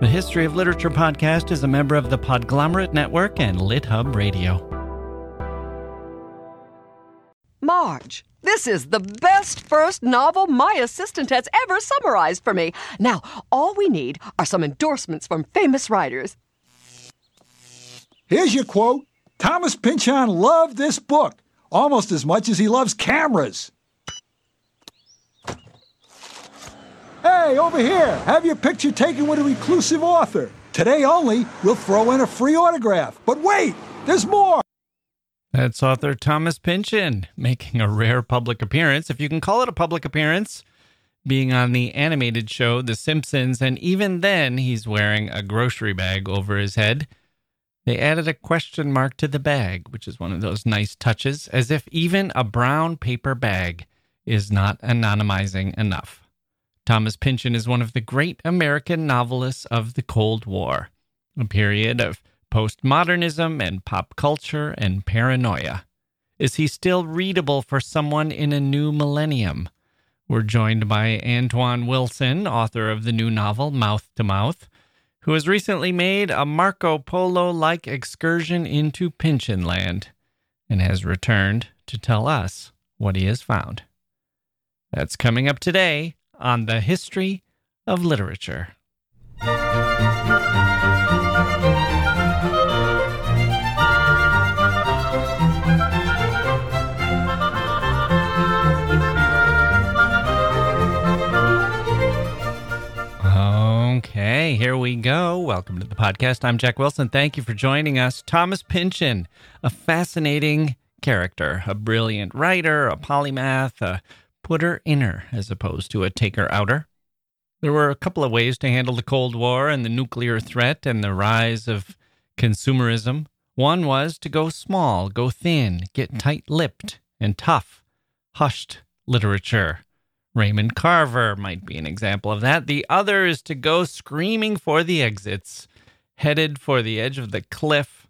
The History of Literature podcast is a member of the Podglomerate Network and LitHub Radio. Marge, this is the best first novel my assistant has ever summarized for me. Now, all we need are some endorsements from famous writers. Here's your quote Thomas Pynchon loved this book almost as much as he loves cameras. Hey, over here, have your picture taken with a reclusive author. Today only, we'll throw in a free autograph. But wait, there's more. That's author Thomas Pynchon making a rare public appearance, if you can call it a public appearance, being on the animated show The Simpsons, and even then he's wearing a grocery bag over his head. They added a question mark to the bag, which is one of those nice touches, as if even a brown paper bag is not anonymizing enough. Thomas Pynchon is one of the great American novelists of the Cold War, a period of postmodernism and pop culture and paranoia. Is he still readable for someone in a new millennium? We're joined by Antoine Wilson, author of the new novel Mouth to Mouth, who has recently made a Marco Polo like excursion into Pynchon Land and has returned to tell us what he has found. That's coming up today on the history of literature. Okay, here we go. Welcome to the podcast. I'm Jacke Wilson. Thank you for joining us. Thomas Pynchon, a fascinating character, a brilliant writer, a polymath, a putter inner as opposed to a taker outer. There were a couple of ways to handle the Cold War and the nuclear threat and the rise of consumerism. One was to go small, go thin, get tight lipped and tough, hushed literature. Raymond Carver might be an example of that. The other is to go screaming for the exits, headed for the edge of the cliff,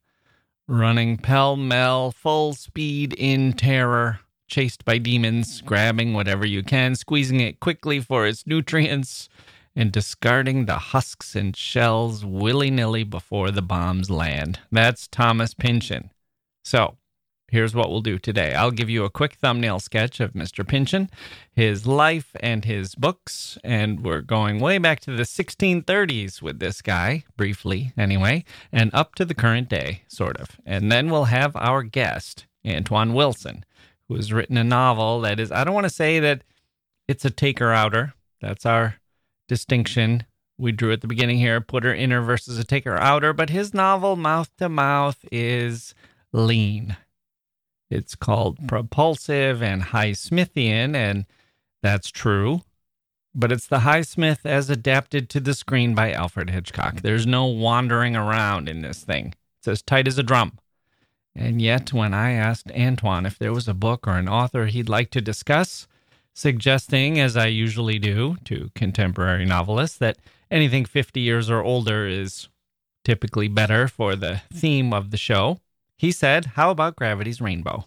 running pell mell, full speed in terror, chased by demons, grabbing whatever you can, squeezing it quickly for its nutrients, and discarding the husks and shells willy nilly before the bombs land. That's Thomas Pynchon. So, here's what we'll do today I'll give you a quick thumbnail sketch of Mr. Pynchon, his life, and his books. And we're going way back to the 1630s with this guy, briefly anyway, and up to the current day, sort of. And then we'll have our guest, Antoine Wilson who has written a novel that is, I don't want to say that it's a taker outer. That's our distinction we drew at the beginning here putter inner versus a taker outer. But his novel, Mouth to Mouth, is lean. It's called propulsive and Highsmithian, and that's true. But it's the Highsmith as adapted to the screen by Alfred Hitchcock. There's no wandering around in this thing. It's as tight as a drum. And yet, when I asked Antoine if there was a book or an author he'd like to discuss, suggesting, as I usually do to contemporary novelists, that anything 50 years or older is typically better for the theme of the show, he said, How about Gravity's Rainbow?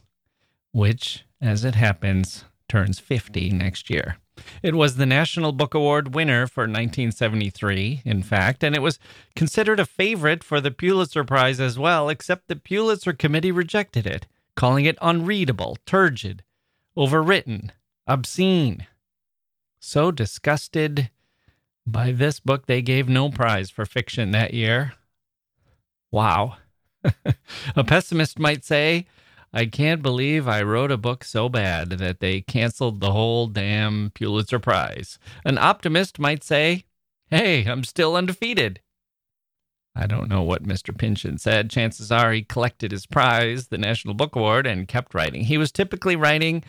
Which, as it happens, turns 50 next year. It was the National Book Award winner for 1973, in fact, and it was considered a favorite for the Pulitzer Prize as well, except the Pulitzer Committee rejected it, calling it unreadable, turgid, overwritten, obscene. So disgusted by this book, they gave no prize for fiction that year. Wow. a pessimist might say, I can't believe I wrote a book so bad that they canceled the whole damn Pulitzer Prize. An optimist might say, Hey, I'm still undefeated. I don't know what Mr. Pynchon said. Chances are he collected his prize, the National Book Award, and kept writing. He was typically writing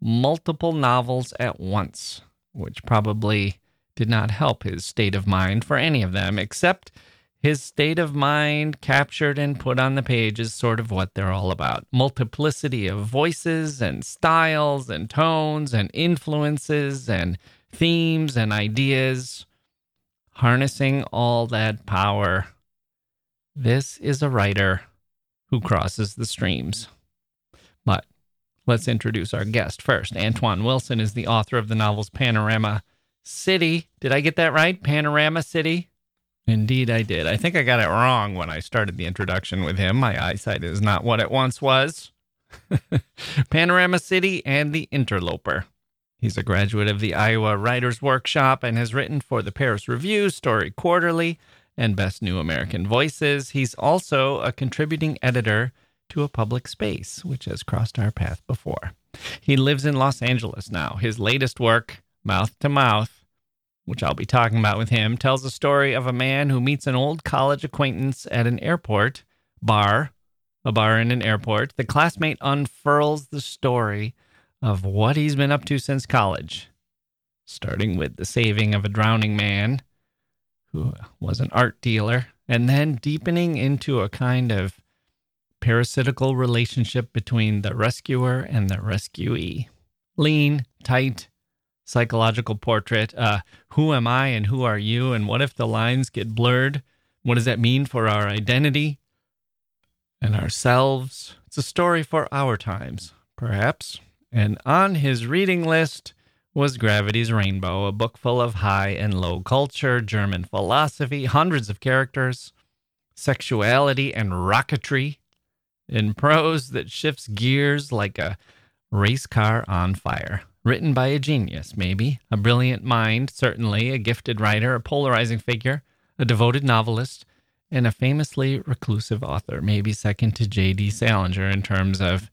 multiple novels at once, which probably did not help his state of mind for any of them, except his state of mind captured and put on the page is sort of what they're all about multiplicity of voices and styles and tones and influences and themes and ideas, harnessing all that power. This is a writer who crosses the streams. But let's introduce our guest first. Antoine Wilson is the author of the novels Panorama City. Did I get that right? Panorama City? Indeed, I did. I think I got it wrong when I started the introduction with him. My eyesight is not what it once was. Panorama City and The Interloper. He's a graduate of the Iowa Writers Workshop and has written for the Paris Review, StoryQuarterly, and Best New American Voices. He's also a contributing editor to A Public Space, which has crossed our path before. He lives in Los Angeles now. His latest work, Mouth to Mouth, which I'll be talking about with him, tells the story of a man who meets an old college acquaintance at an airport bar, a bar in an airport. The classmate unfurls the story of what he's been up to since college, starting with the saving of a drowning man who was an art dealer, and then deepening into a kind of parasitical relationship between the rescuer and the rescuee. Lean, tight, psychological portrait. Uh, who am I and who are you? And what if the lines get blurred? What does that mean for our identity and ourselves? It's a story for our times, perhaps. And on his reading list was Gravity's Rainbow, a book full of high and low culture, German philosophy, hundreds of characters, sexuality, and rocketry in prose that shifts gears like a race car on fire. Written by a genius, maybe, a brilliant mind, certainly, a gifted writer, a polarizing figure, a devoted novelist, and a famously reclusive author, maybe second to J.D. Salinger in terms of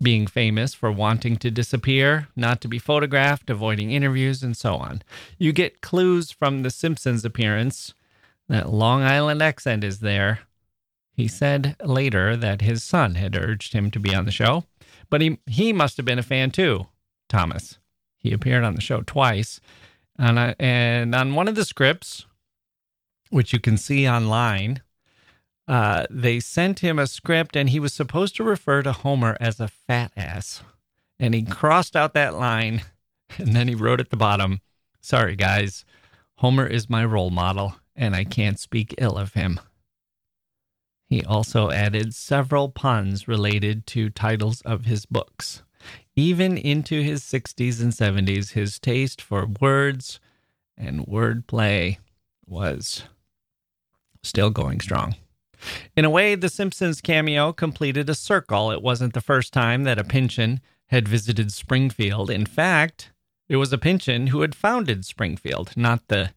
being famous for wanting to disappear, not to be photographed, avoiding interviews, and so on. You get clues from The Simpsons appearance that Long Island accent is there. He said later that his son had urged him to be on the show, but he, he must have been a fan too, Thomas. He appeared on the show twice. And, I, and on one of the scripts, which you can see online, uh, they sent him a script and he was supposed to refer to Homer as a fat ass. And he crossed out that line and then he wrote at the bottom Sorry, guys, Homer is my role model and I can't speak ill of him. He also added several puns related to titles of his books. Even into his 60s and 70s, his taste for words and wordplay was still going strong. In a way, The Simpsons cameo completed a circle. It wasn't the first time that a Pynchon had visited Springfield. In fact, it was a Pynchon who had founded Springfield, not the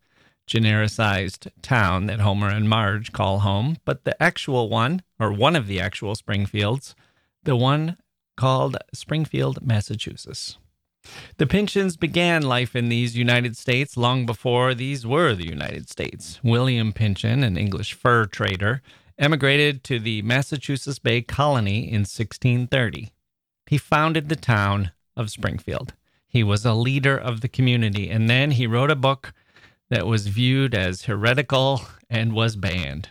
genericized town that Homer and Marge call home, but the actual one, or one of the actual Springfields, the one called Springfield, Massachusetts. The Pynchons began life in these United States long before these were the United States. William Pynchon, an English fur trader, emigrated to the Massachusetts Bay Colony in 1630. He founded the town of Springfield. He was a leader of the community, and then he wrote a book that was viewed as heretical and was banned.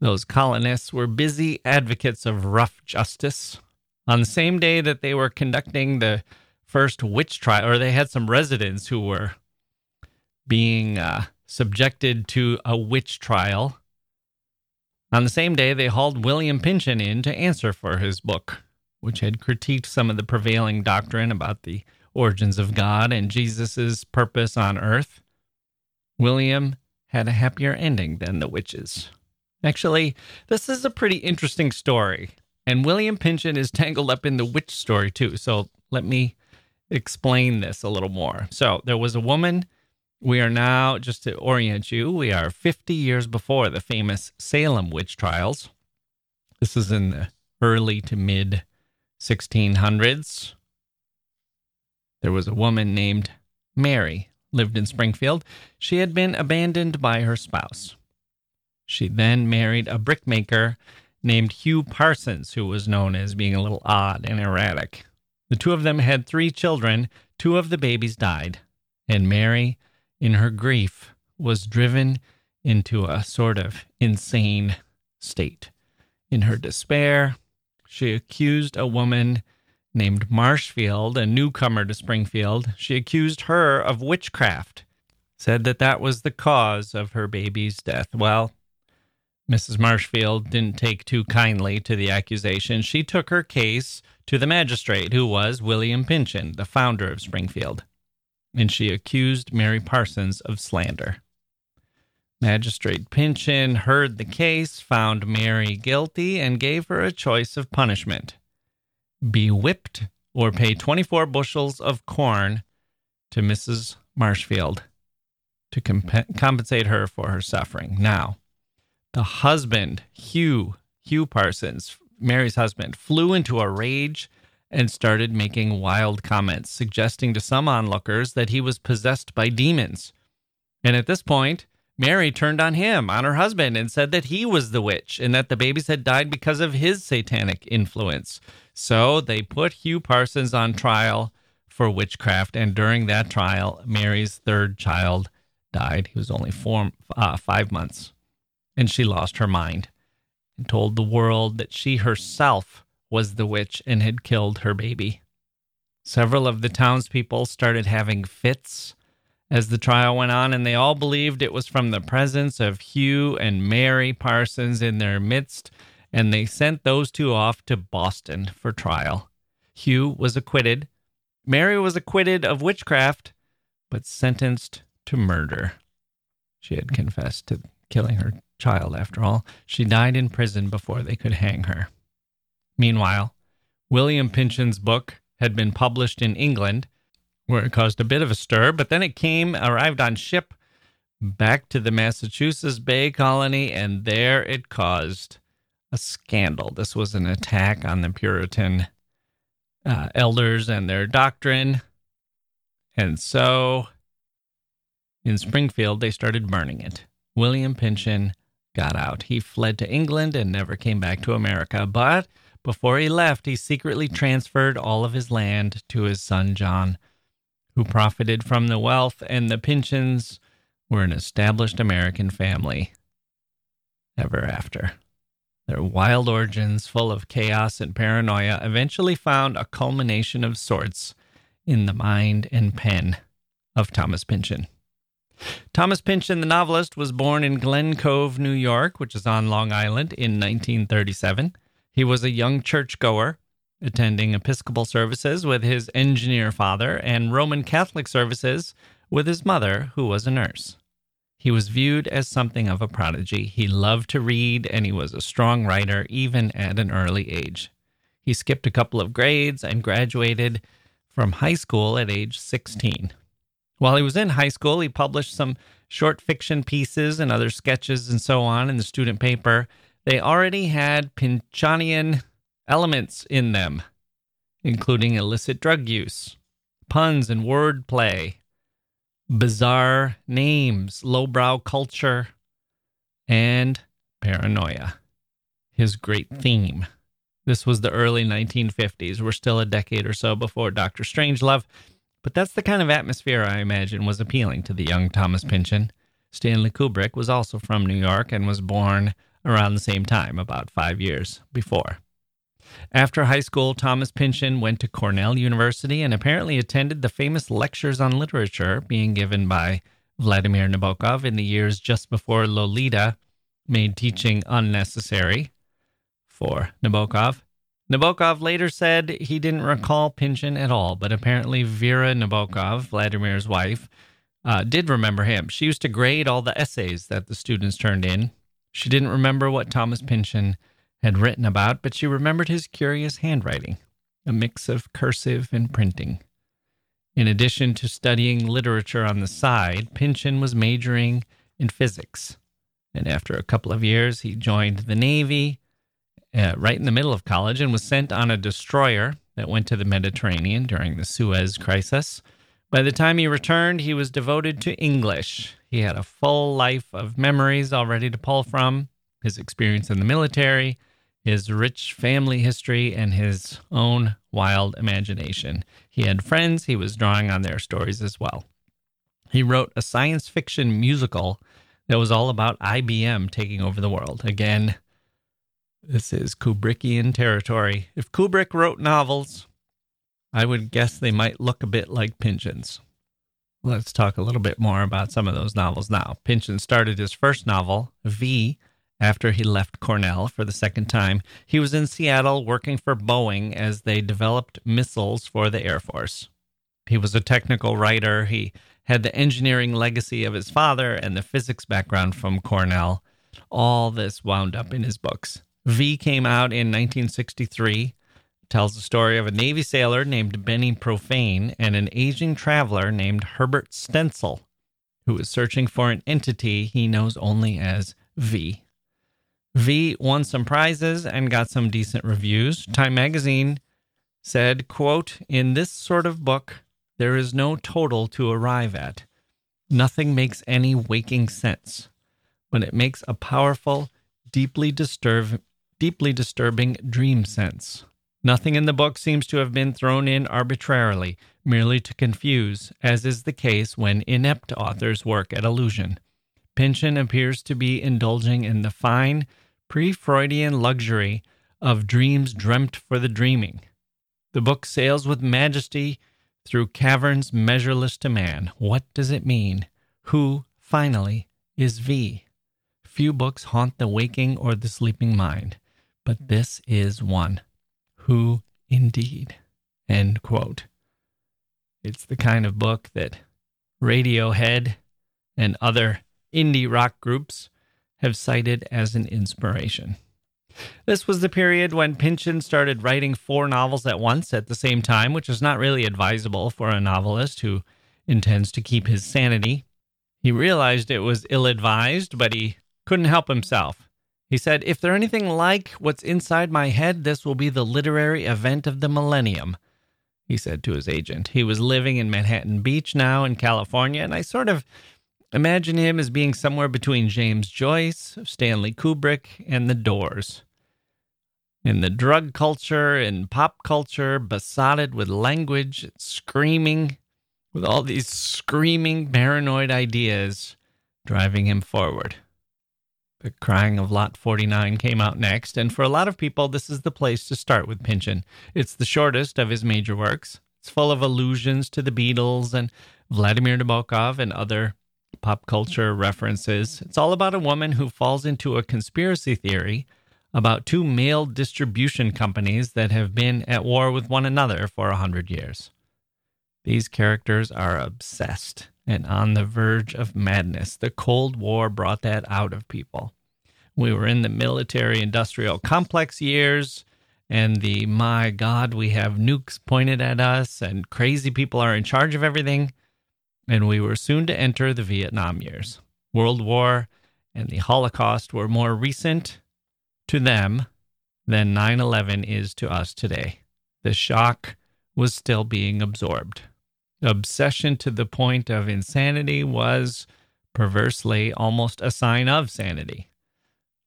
Those colonists were busy advocates of rough justice. On the same day that they were conducting the first witch trial, or they had some residents who were being uh, subjected to a witch trial on the same day, they hauled William Pynchon in to answer for his book, which had critiqued some of the prevailing doctrine about the origins of God and Jesus' purpose on earth. William had a happier ending than the witches. Actually, this is a pretty interesting story, and William Pynchon is tangled up in the witch story too. So let me explain this a little more. So there was a woman we are now, just to orient you, we are 50 years before the famous Salem witch trials. This is in the early to mid 1600s. There was a woman named Mary, lived in Springfield. She had been abandoned by her spouse. She then married a brickmaker named Hugh Parsons, who was known as being a little odd and erratic. The two of them had three children. Two of the babies died, and Mary in her grief, was driven into a sort of insane state. In her despair, she accused a woman named Marshfield, a newcomer to Springfield. She accused her of witchcraft, said that that was the cause of her baby's death. Well, Mrs. Marshfield didn't take too kindly to the accusation. She took her case to the magistrate, who was William Pynchon, the founder of Springfield and she accused Mary Parsons of slander. Magistrate Pynchon heard the case, found Mary guilty, and gave her a choice of punishment be whipped or pay 24 bushels of corn to Mrs. Marshfield to comp- compensate her for her suffering. Now, the husband, Hugh, Hugh Parsons, Mary's husband, flew into a rage and started making wild comments, suggesting to some onlookers that he was possessed by demons. And at this point, Mary turned on him, on her husband, and said that he was the witch and that the babies had died because of his satanic influence. So they put Hugh Parsons on trial for witchcraft. And during that trial, Mary's third child died. He was only four, uh, five months. And she lost her mind and told the world that she herself was the witch and had killed her baby. Several of the townspeople started having fits as the trial went on, and they all believed it was from the presence of Hugh and Mary Parsons in their midst, and they sent those two off to Boston for trial. Hugh was acquitted. Mary was acquitted of witchcraft, but sentenced to murder. She had confessed to killing her child, after all. She died in prison before they could hang her. Meanwhile, William Pynchon's book had been published in England where it caused a bit of a stir, but then it came, arrived on ship back to the Massachusetts Bay Colony, and there it caused a scandal. This was an attack on the Puritan uh, elders and their doctrine. And so in Springfield, they started burning it. William Pynchon got out. He fled to England and never came back to America. But before he left, he secretly transferred all of his land to his son John who profited from the wealth, and the Pynchons were an established American family ever after. Their wild origins, full of chaos and paranoia, eventually found a culmination of sorts in the mind and pen of Thomas Pynchon. Thomas Pynchon, the novelist, was born in Glen Cove, New York, which is on Long Island, in 1937. He was a young churchgoer attending Episcopal services with his engineer father and Roman Catholic services with his mother, who was a nurse. He was viewed as something of a prodigy. He loved to read and he was a strong writer even at an early age. He skipped a couple of grades and graduated from high school at age 16. While he was in high school, he published some short fiction pieces and other sketches and so on in the student paper. They already had Pynchonian elements in them, including illicit drug use, puns and wordplay, bizarre names, lowbrow culture, and paranoia. His great theme. This was the early 1950s. We're still a decade or so before Doctor Strangelove, but that's the kind of atmosphere I imagine was appealing to the young Thomas Pynchon. Stanley Kubrick was also from New York and was born around the same time, about five years before. After high school, Thomas Pynchon went to Cornell University and apparently attended the famous lectures on literature being given by Vladimir Nabokov in the years just before Lolita made teaching unnecessary for Nabokov. Nabokov later said he didn't recall Pynchon at all, but apparently Vera Nabokov, Vladimir's wife, uh, did remember him. She used to grade all the essays that the students turned in. She didn't remember what Thomas Pynchon had written about, but she remembered his curious handwriting, a mix of cursive and printing. In addition to studying literature on the side, Pynchon was majoring in physics. And after a couple of years, he joined the Navy uh, right in the middle of college and was sent on a destroyer that went to the Mediterranean during the Suez Crisis. By the time he returned, he was devoted to English. He had a full life of memories already to pull from his experience in the military, his rich family history, and his own wild imagination. He had friends, he was drawing on their stories as well. He wrote a science fiction musical that was all about IBM taking over the world. Again, this is Kubrickian territory. If Kubrick wrote novels, I would guess they might look a bit like Pynchon's. Let's talk a little bit more about some of those novels now. Pynchon started his first novel, V, after he left Cornell for the second time, he was in Seattle working for Boeing as they developed missiles for the Air Force. He was a technical writer. He had the engineering legacy of his father and the physics background from Cornell. All this wound up in his books. V came out in 1963 tells the story of a Navy sailor named Benny Profane and an aging traveler named Herbert Stencil, who is searching for an entity he knows only as V. V won some prizes and got some decent reviews. Time magazine said, quote, In this sort of book, there is no total to arrive at. Nothing makes any waking sense, but it makes a powerful, deeply disturb, deeply disturbing dream sense. Nothing in the book seems to have been thrown in arbitrarily, merely to confuse, as is the case when inept authors work at illusion. Pynchon appears to be indulging in the fine, pre Freudian luxury of dreams dreamt for the dreaming. The book sails with majesty through caverns measureless to man. What does it mean? Who, finally, is V? Few books haunt the waking or the sleeping mind, but hmm. this is one. Who indeed? End quote. It's the kind of book that Radiohead and other indie rock groups have cited as an inspiration. This was the period when Pynchon started writing four novels at once at the same time, which is not really advisable for a novelist who intends to keep his sanity. He realized it was ill advised, but he couldn't help himself. He said, If they're anything like what's inside my head, this will be the literary event of the millennium, he said to his agent. He was living in Manhattan Beach now in California, and I sort of imagine him as being somewhere between James Joyce, Stanley Kubrick, and the Doors. In the drug culture and pop culture, besotted with language, screaming, with all these screaming paranoid ideas driving him forward. The Crying of Lot 49 came out next, and for a lot of people, this is the place to start with Pynchon. It's the shortest of his major works. It's full of allusions to the Beatles and Vladimir Nabokov and other pop culture references. It's all about a woman who falls into a conspiracy theory about two mail distribution companies that have been at war with one another for a hundred years. These characters are obsessed and on the verge of madness. The Cold War brought that out of people. We were in the military industrial complex years, and the my God, we have nukes pointed at us, and crazy people are in charge of everything. And we were soon to enter the Vietnam years. World War and the Holocaust were more recent to them than 9 11 is to us today. The shock was still being absorbed obsession to the point of insanity was perversely almost a sign of sanity.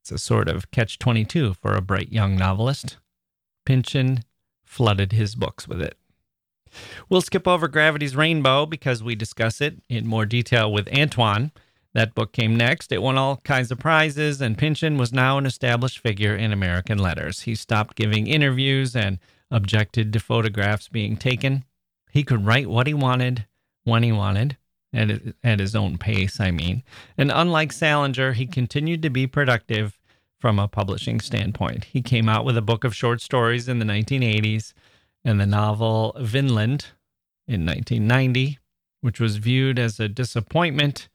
It's a sort of catch 22 for a bright young novelist. Pynchon flooded his books with it. We'll skip over Gravity's Rainbow because we discuss it in more detail with Antoine. That book came next. It won all kinds of prizes, and Pynchon was now an established figure in American letters. He stopped giving interviews and objected to photographs being taken. He could write what he wanted when he wanted, at, at his own pace, I mean. And unlike Salinger, he continued to be productive from a publishing standpoint. He came out with a book of short stories in the 1980s and the novel Vineland in 1990, which was viewed as a disappointment.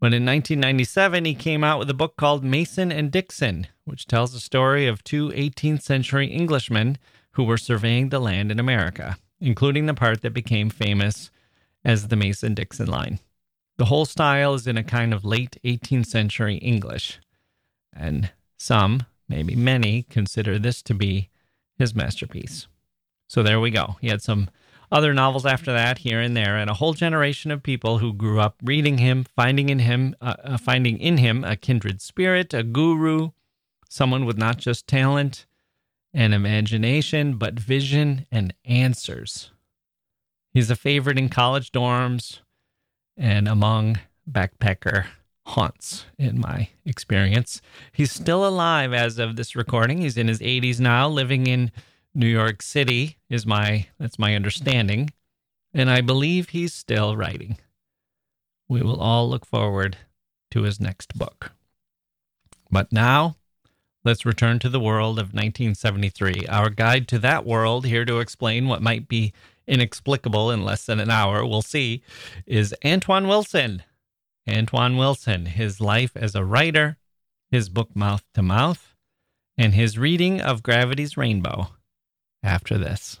But in 1997, he came out with a book called Mason and Dixon, which tells the story of two 18th century Englishmen who were surveying the land in America including the part that became famous as the Mason Dixon line. The whole style is in a kind of late 18th century English, and some, maybe many, consider this to be his masterpiece. So there we go. He had some other novels after that, here and there, and a whole generation of people who grew up reading him, finding in him, uh, uh, finding in him a kindred spirit, a guru, someone with not just talent and imagination, but vision and answers. He's a favorite in college dorms and among backpacker haunts, in my experience. He's still alive as of this recording. He's in his 80s now, living in New York City, is my that's my understanding. And I believe he's still writing. We will all look forward to his next book. But now Let's return to the world of 1973. Our guide to that world, here to explain what might be inexplicable in less than an hour, we'll see, is Antoine Wilson. Antoine Wilson, his life as a writer, his book Mouth to Mouth, and his reading of Gravity's Rainbow after this.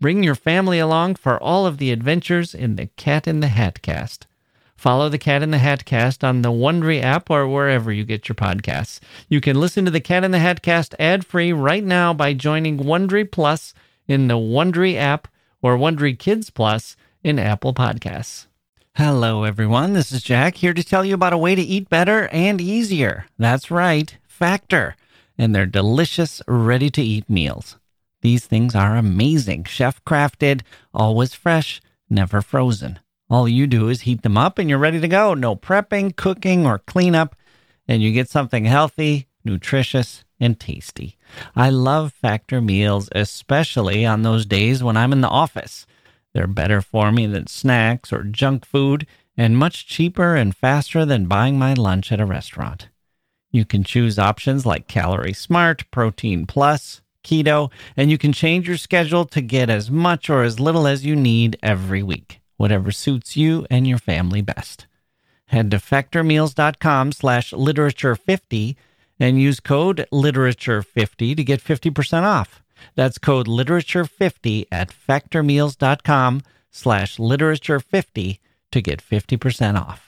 Bring your family along for all of the adventures in the Cat in the Hat cast. Follow the Cat in the Hat cast on the Wondery app or wherever you get your podcasts. You can listen to the Cat in the Hat cast ad-free right now by joining Wondery Plus in the Wondery app or Wondery Kids Plus in Apple Podcasts. Hello everyone, this is Jacke here to tell you about a way to eat better and easier. That's right, Factor and their delicious ready to eat meals. These things are amazing, chef crafted, always fresh, never frozen. All you do is heat them up and you're ready to go. No prepping, cooking, or cleanup, and you get something healthy, nutritious, and tasty. I love Factor meals, especially on those days when I'm in the office. They're better for me than snacks or junk food, and much cheaper and faster than buying my lunch at a restaurant. You can choose options like Calorie Smart, Protein Plus, keto, and you can change your schedule to get as much or as little as you need every week, whatever suits you and your family best. Head to factormeals.com slash literature50 and use code literature50 to get 50% off. That's code literature50 at factormeals.com slash literature50 to get 50% off.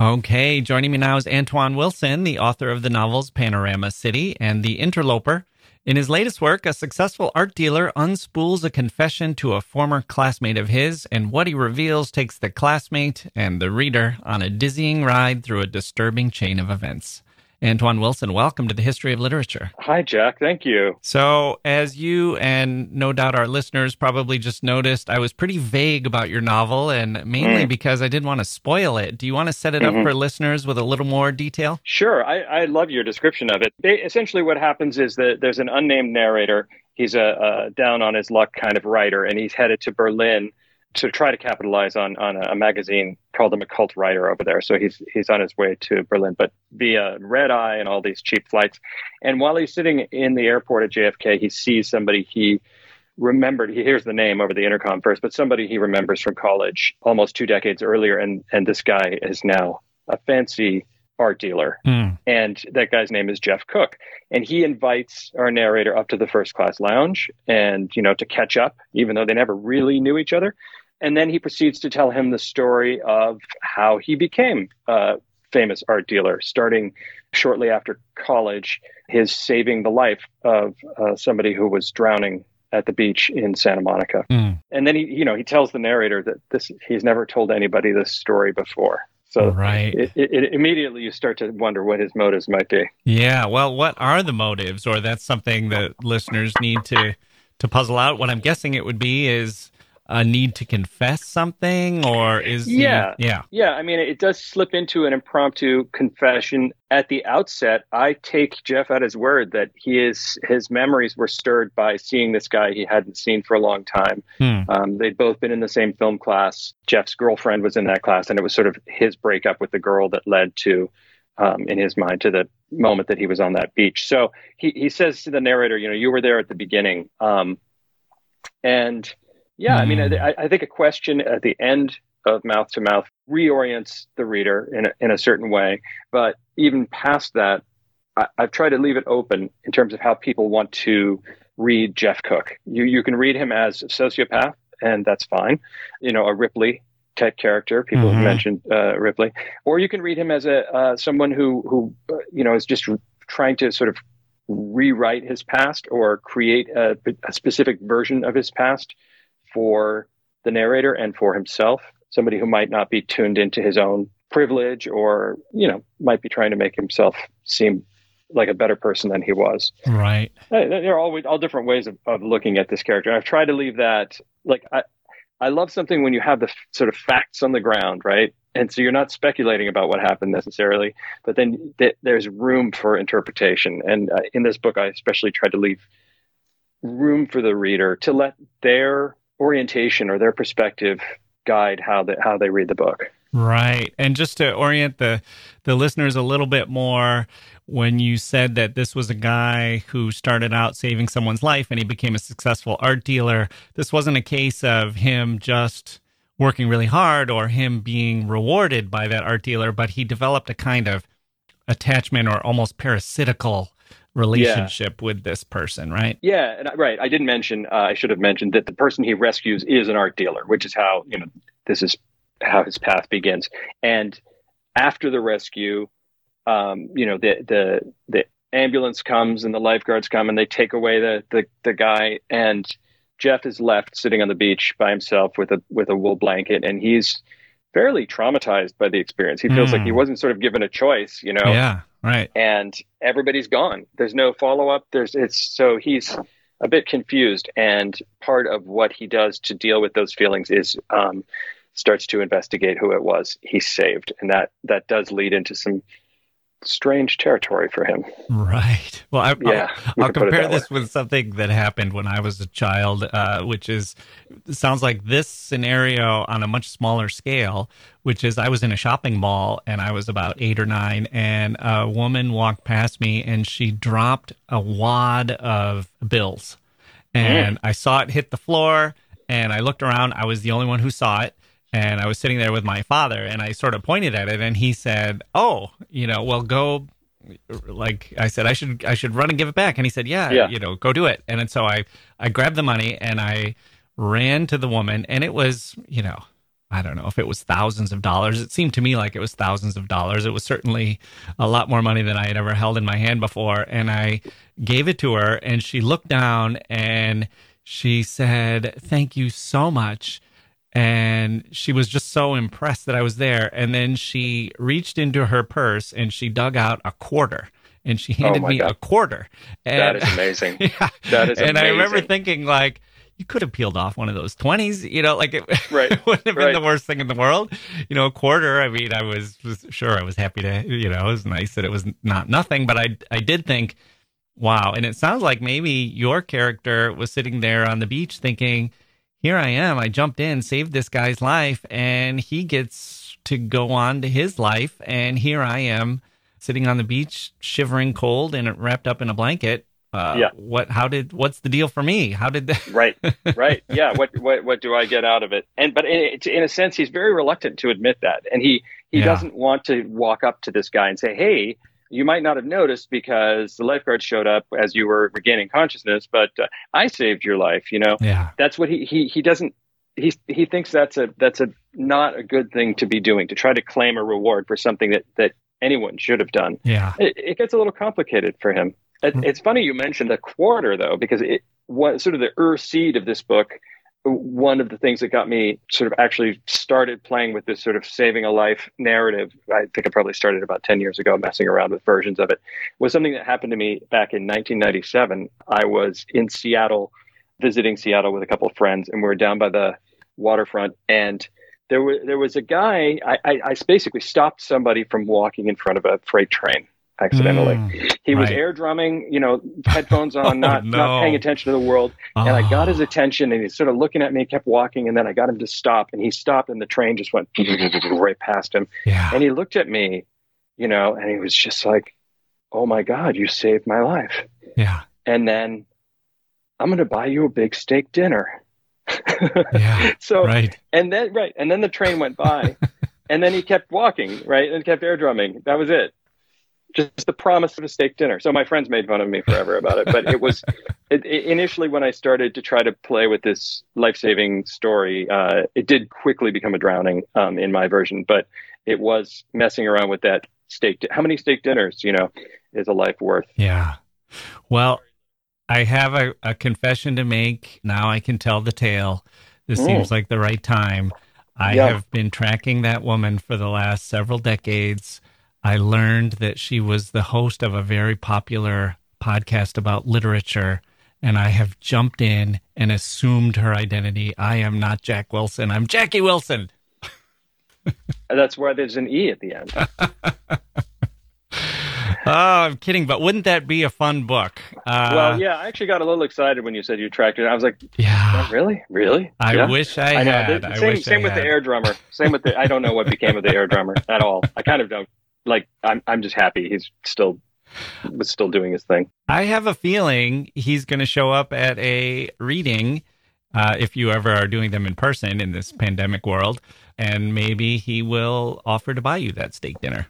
Okay, joining me now is Antoine Wilson, the author of the novels Panorama City and The Interloper. In his latest work, a successful art dealer unspools a confession to a former classmate of his, and what he reveals takes the classmate and the reader on a dizzying ride through a disturbing chain of events. Antoine Wilson, welcome to the History of Literature. Hi, Jacke. Thank you. So, as you and no doubt our listeners probably just noticed, I was pretty vague about your novel, and mainly mm. because I didn't want to spoil it. Do you want to set it mm-hmm. up for listeners with a little more detail? Sure. I, I love your description of it. essentially, what happens is that there's an unnamed narrator. He's a, a down on his luck kind of writer, and he's headed to Berlin to try to capitalize on on a magazine called the Occult Writer over there. So he's he's on his way to Berlin, but via red eye and all these cheap flights. And while he's sitting in the airport at JFK, he sees somebody he remembered. He hears the name over the intercom first, but somebody he remembers from college almost two decades earlier. And and this guy is now a fancy art dealer. Mm. And that guy's name is Jeff Cook. And he invites our narrator up to the first class lounge and, you know, to catch up, even though they never really knew each other. And then he proceeds to tell him the story of how he became a famous art dealer, starting shortly after college, his saving the life of uh, somebody who was drowning at the beach in Santa Monica. Mm. And then he, you know, he tells the narrator that this he's never told anybody this story before. So right. It, it, immediately you start to wonder what his motives might be. Yeah. Well, what are the motives? Or that's something that listeners need to to puzzle out. What I'm guessing it would be is a need to confess something or is yeah. He, yeah. Yeah i mean it does slip into an impromptu confession at the outset. I take jeff at his word that he is his memories were stirred by seeing this guy he hadn't seen for a long time. Hmm. um, they'd both been in the same film class. Jeff's girlfriend was in that class and it was sort of his breakup with the girl that led to um, in his mind to the moment that he was on that beach. So he, he says to the narrator you know you were there at the beginning. Um, and yeah, mm. I mean, I, hmm. I, think a question at the end of mouth to mouth reorients the reader in a, in a certain way. But even past that, I, I've tried to leave it open in terms of how people want to read Jeff Cook. You you can read him as a sociopath, and that's fine. You know, a Ripley type character. People Mhm. have mentioned uh, Ripley, or you can read him as a uh, someone who who uh, you know is just trying to sort of rewrite his past or create a, a specific version of his past for the narrator and for himself. Somebody who might not be tuned into his own privilege, or you know, might be trying to make himself seem like a better person than he was. Right. There are always all different ways of, of looking at this character. And I've tried to leave that like I, I love something when you have the f- sort of facts on the ground, right? And so you're not speculating about what happened necessarily, but then th- there's room for interpretation. And uh, in this book, I especially tried to leave room for the reader to let their orientation or their perspective guide how they how they read the book. Right. And just to orient the the listeners a little bit more, when you said that this was a guy who started out saving someone's life and he became a successful art dealer, this wasn't a case of him just working really hard or him being rewarded by that art dealer, but he developed a kind of attachment or almost parasitical relationship with this person, right? Yeah, and I, right. I didn't mention. Uh, I should have mentioned that the person he rescues is an art dealer, which is how you know this is how his path begins. And after the rescue, um, you know the the the ambulance comes and the lifeguards come and they take away the the, the guy and Jeff is left sitting on the beach by himself with a with a wool blanket and he's fairly traumatized by the experience. He feels Mm. like he wasn't sort of given a choice, you know Yeah, right. and everybody's gone. There's no follow up. There's it's so he's a bit confused, and part of what he does to deal with those feelings is um, starts to investigate who it was he saved, and that that does lead into some strange territory for him. Right. Well, I, Yeah, I'll, I'll can put it compare this with something that happened when I was a child, uh, which is sounds like this scenario on a much smaller scale. Which is, I was in a shopping mall and I was about eight or nine, and a woman walked past me and she dropped a wad of bills, and I saw it hit the floor, and I looked around. I was the only one who saw it and I was sitting there with my father, and I sort of pointed at it, and he said, "Oh, you know, well, go." Like I said, I should I should run and give it back, and he said, "Yeah, Yeah. you know, go do it." And then so I I grabbed the money and I ran to the woman, and it was you know I don't know if it was thousands of dollars. It seemed to me like it was thousands of dollars. It was certainly a lot more money than I had ever held in my hand before. And I gave it to her, and she looked down and she said, Thank you so much. And she was just so impressed that I was there. And then she reached into her purse and she dug out a quarter and she oh handed Oh me God. a quarter. And, That is amazing. yeah. That is and I remember thinking, like, you could have peeled off one of those 20s, you know, like it, Right, it wouldn't have been right. the worst thing in the world. You know, a quarter, I mean, I was, was sure I was happy to, you know, it was nice that it was not nothing, but I, I did think, wow. And it sounds like maybe your character was sitting there on the beach thinking, here I am. I jumped in, saved this guy's life, and he gets to go on to his life. And here I am sitting on the beach, shivering cold and wrapped up in a blanket. Uh, Yeah. What? How did? What's the deal for me? How did that? right right yeah what what what do i get out of it and but in, in a sense he's very reluctant to admit that and he he Yeah. doesn't want to walk up to this guy and say hey you might not have noticed because the lifeguard showed up as you were regaining consciousness but uh, i saved your life you know Yeah. that's what he he he doesn't he he thinks that's a that's a not a good thing to be doing to try to claim a reward for something that that anyone should have done Yeah. it, it gets a little complicated for him. It, Hmm. it's funny you mentioned a quarter though, because it what sort of the ur seed of this book. One of the things that got me sort of actually started playing with this sort of saving a life narrative. I think I probably started about ten years ago, messing around with versions of it. Was something that happened to me back in 1997. I was in Seattle, visiting Seattle with a couple of friends, and we were down by the waterfront, and there was there was a guy. I, I, I basically stopped somebody from walking in front of a freight train accidentally. Mm, he was right. air drumming, you know, headphones on, Oh, not no. not paying attention to the world. And I got his Oh. attention, and he's sort of looking at me, kept walking, and then I got him to stop, and he stopped, and the train just went right past him, Yeah. and he looked at me, you know, and he was just like, "Oh my God, you saved my life!" Yeah. And then I'm going to buy you a big steak dinner. Yeah. so right. and then right, and then the train went by, and then he kept walking, right, and kept air drumming. That was it. Just the promise of a steak dinner. So my friends made fun of me forever about it, but it was it, it, initially when I started to try to play with this life-saving story. Uh, it did quickly become a drowning um, in my version, but it was messing around with that steak. Di- How many steak dinners, you know, is a life worth? Yeah. Well, I have a, a confession to make. Now I can tell the tale. This Mm. seems like the right time. I Yeah. have been tracking that woman for the last several decades. I learned that she was the host of a very popular podcast about literature, and I have jumped in and assumed her identity. I am not Jack Wilson. I'm Jackie Wilson. That's why there's an e at the end. Oh, I'm kidding, but wouldn't that be a fun book? Uh, well, yeah, I actually got a little excited when you said you tracked it. I was like, yeah. oh, really, really? I Yeah. wish I, I know. had. The- same same I with had. the air drummer. Same with the. I don't know what became of the air drummer at all. I kind of don't like. I'm I'm just happy he's still was still doing his thing. I have a feeling he's going to show up at a reading uh, if you ever are doing them in person in this pandemic world, and maybe he will offer to buy you that steak dinner.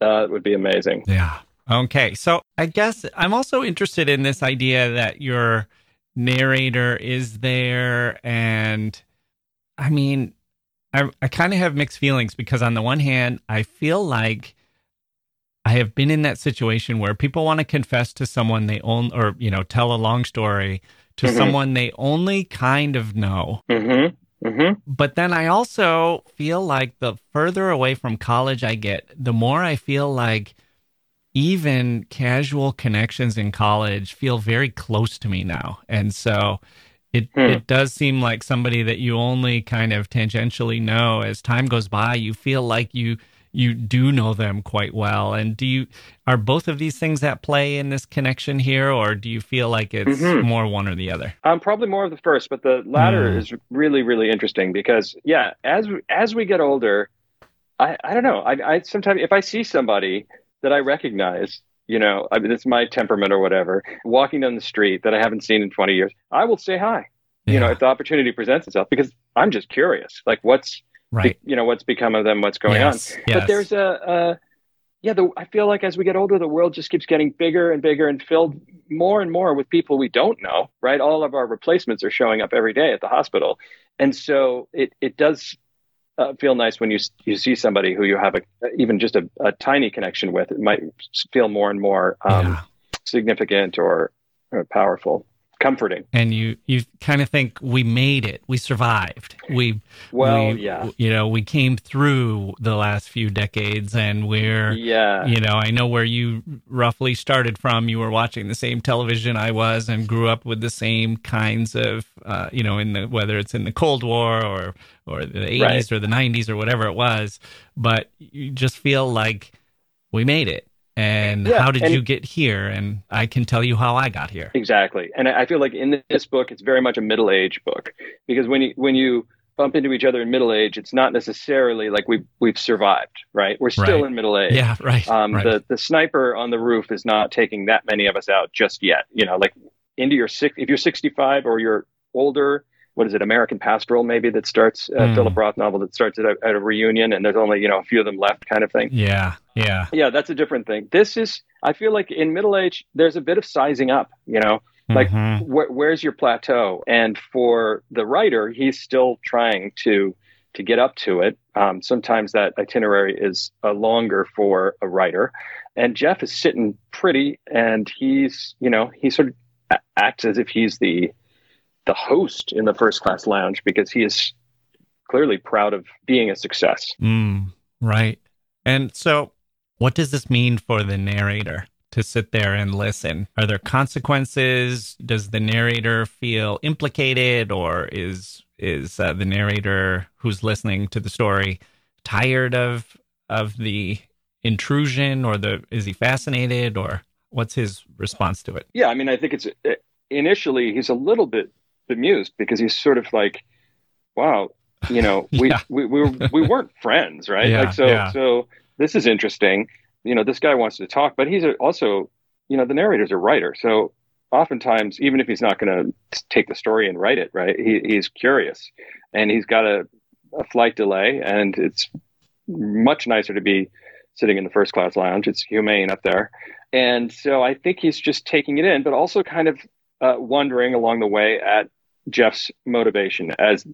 That would be amazing. Yeah. Okay. So I guess I'm also interested in this idea that your narrator is there. And I mean, I, I kind of have mixed feelings because, on the one hand, I feel like I have been in that situation where people want to confess to someone they own or, you know, tell a long story to Mhm. someone they only kind of know. Mm-hmm. Mm-hmm. But then I also feel like the further away from college I get, the more I feel like even casual connections in college feel very close to me now. And so it Hmm. it does seem like somebody that you only kind of tangentially know as time goes by, you feel like you you do know them quite well. And do you are both of these things at play in this connection here or do you feel like it's Mhm. more one or the other? Um, probably more of the first, but the latter Hmm. is really, really interesting because, yeah, as as we get older, I, I don't know. I, I sometimes if I see somebody that I recognize, you know, I mean, it's my temperament or whatever, walking down the street that I haven't seen in 20 years, I will say hi. You know, if the opportunity presents itself, because I'm just curious, like what's, right. you know, what's become of them, what's going Yes, on. yes. But there's a, a yeah, the, I feel like as we get older, the world just keeps getting bigger and bigger and filled more and more with people we don't know, right? All of our replacements are showing up every day at the hospital. And so it, it does uh, feel nice when you, you see somebody who you have a, even just a, a tiny connection with. It might feel more and more um, Yeah. significant or, or powerful, comforting. and you you kind of think we made it we survived we Well, we, yeah. you know we came through the last few decades and we're Yeah. you know i know where you roughly started from you were watching the same television i was and grew up with the same kinds of uh, you know in the whether it's in the cold war or or the 80s Right. or the 90s or whatever it was but you just feel like we made it and Yeah, how did and- you get here and i can tell you how i got here Exactly, and I feel like in this book, it's very much a middle age book because when you when you bump into each other in middle age, it's not necessarily like we we've survived, right? We're still Right. in middle age. yeah right, Um, right. The the sniper on the roof is not taking that many of us out just yet. You know, like into your six, if you're 65 or you're older. What is it? American Pastoral, maybe that starts uh, Hmm. Philip Roth novel that starts at a, at a reunion, and there's only you know a few of them left, kind of thing. Yeah, yeah, Yeah, that's a different thing. This is, I feel like in middle age, there's a bit of sizing up. You know, like Mhm. wh- where's your plateau and for the writer he's still trying to to get up to it um, sometimes that itinerary is uh, longer for a writer and jeff is sitting pretty and he's you know he sort of acts as if he's the the host in the first class lounge because he is clearly proud of being a success Mm, right. And so, what does this mean for the narrator to sit there and listen? Are there consequences? Does the narrator feel implicated, or is is uh, the narrator who's listening to the story tired of of the intrusion, or the is he fascinated, or what's his response to it? Yeah, I mean, I think it's uh, initially he's a little bit bemused because he's sort of like, "Wow, you know, we Yeah. we we, were, we weren't friends, right? Yeah, like, so yeah. so this is interesting. You know, this guy wants to talk, but he's also, you know, the narrator's a writer, so oftentimes, even if he's not going to take the story and write it, right? He, he's curious, and he's got a, a flight delay, and it's much nicer to be sitting in the first class lounge. It's humane up there, and so I think he's just taking it in, but also kind of uh, wondering along the way at Jeff's motivation as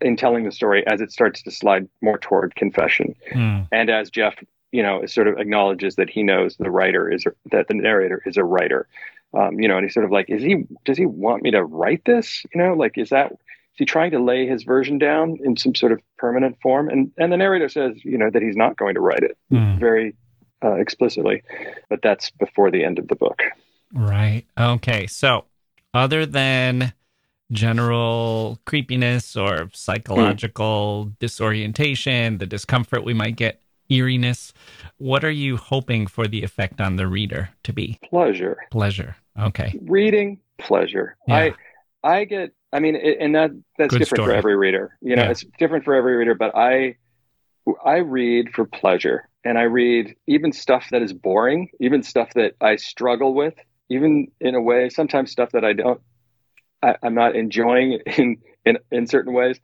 in telling the story as it starts to slide more toward confession, mm. and as Jeff you know, sort of acknowledges that he knows the writer is that the narrator is a writer. Um, you know, and he's sort of like, is he? Does he want me to write this? You know, like, is that? Is he trying to lay his version down in some sort of permanent form? And and the narrator says, you know, that he's not going to write it mm. very uh, explicitly, but that's before the end of the book. Right. Okay. So, other than general creepiness or psychological mm. disorientation, the discomfort we might get eeriness. What are you hoping for the effect on the reader to be? Pleasure. Pleasure. Okay. Reading pleasure. Yeah. I I get. I mean, it, and that that's Good different story. for every reader. You know, yeah. it's different for every reader. But I I read for pleasure, and I read even stuff that is boring, even stuff that I struggle with, even in a way, sometimes stuff that I don't. I, I'm not enjoying in in in certain ways.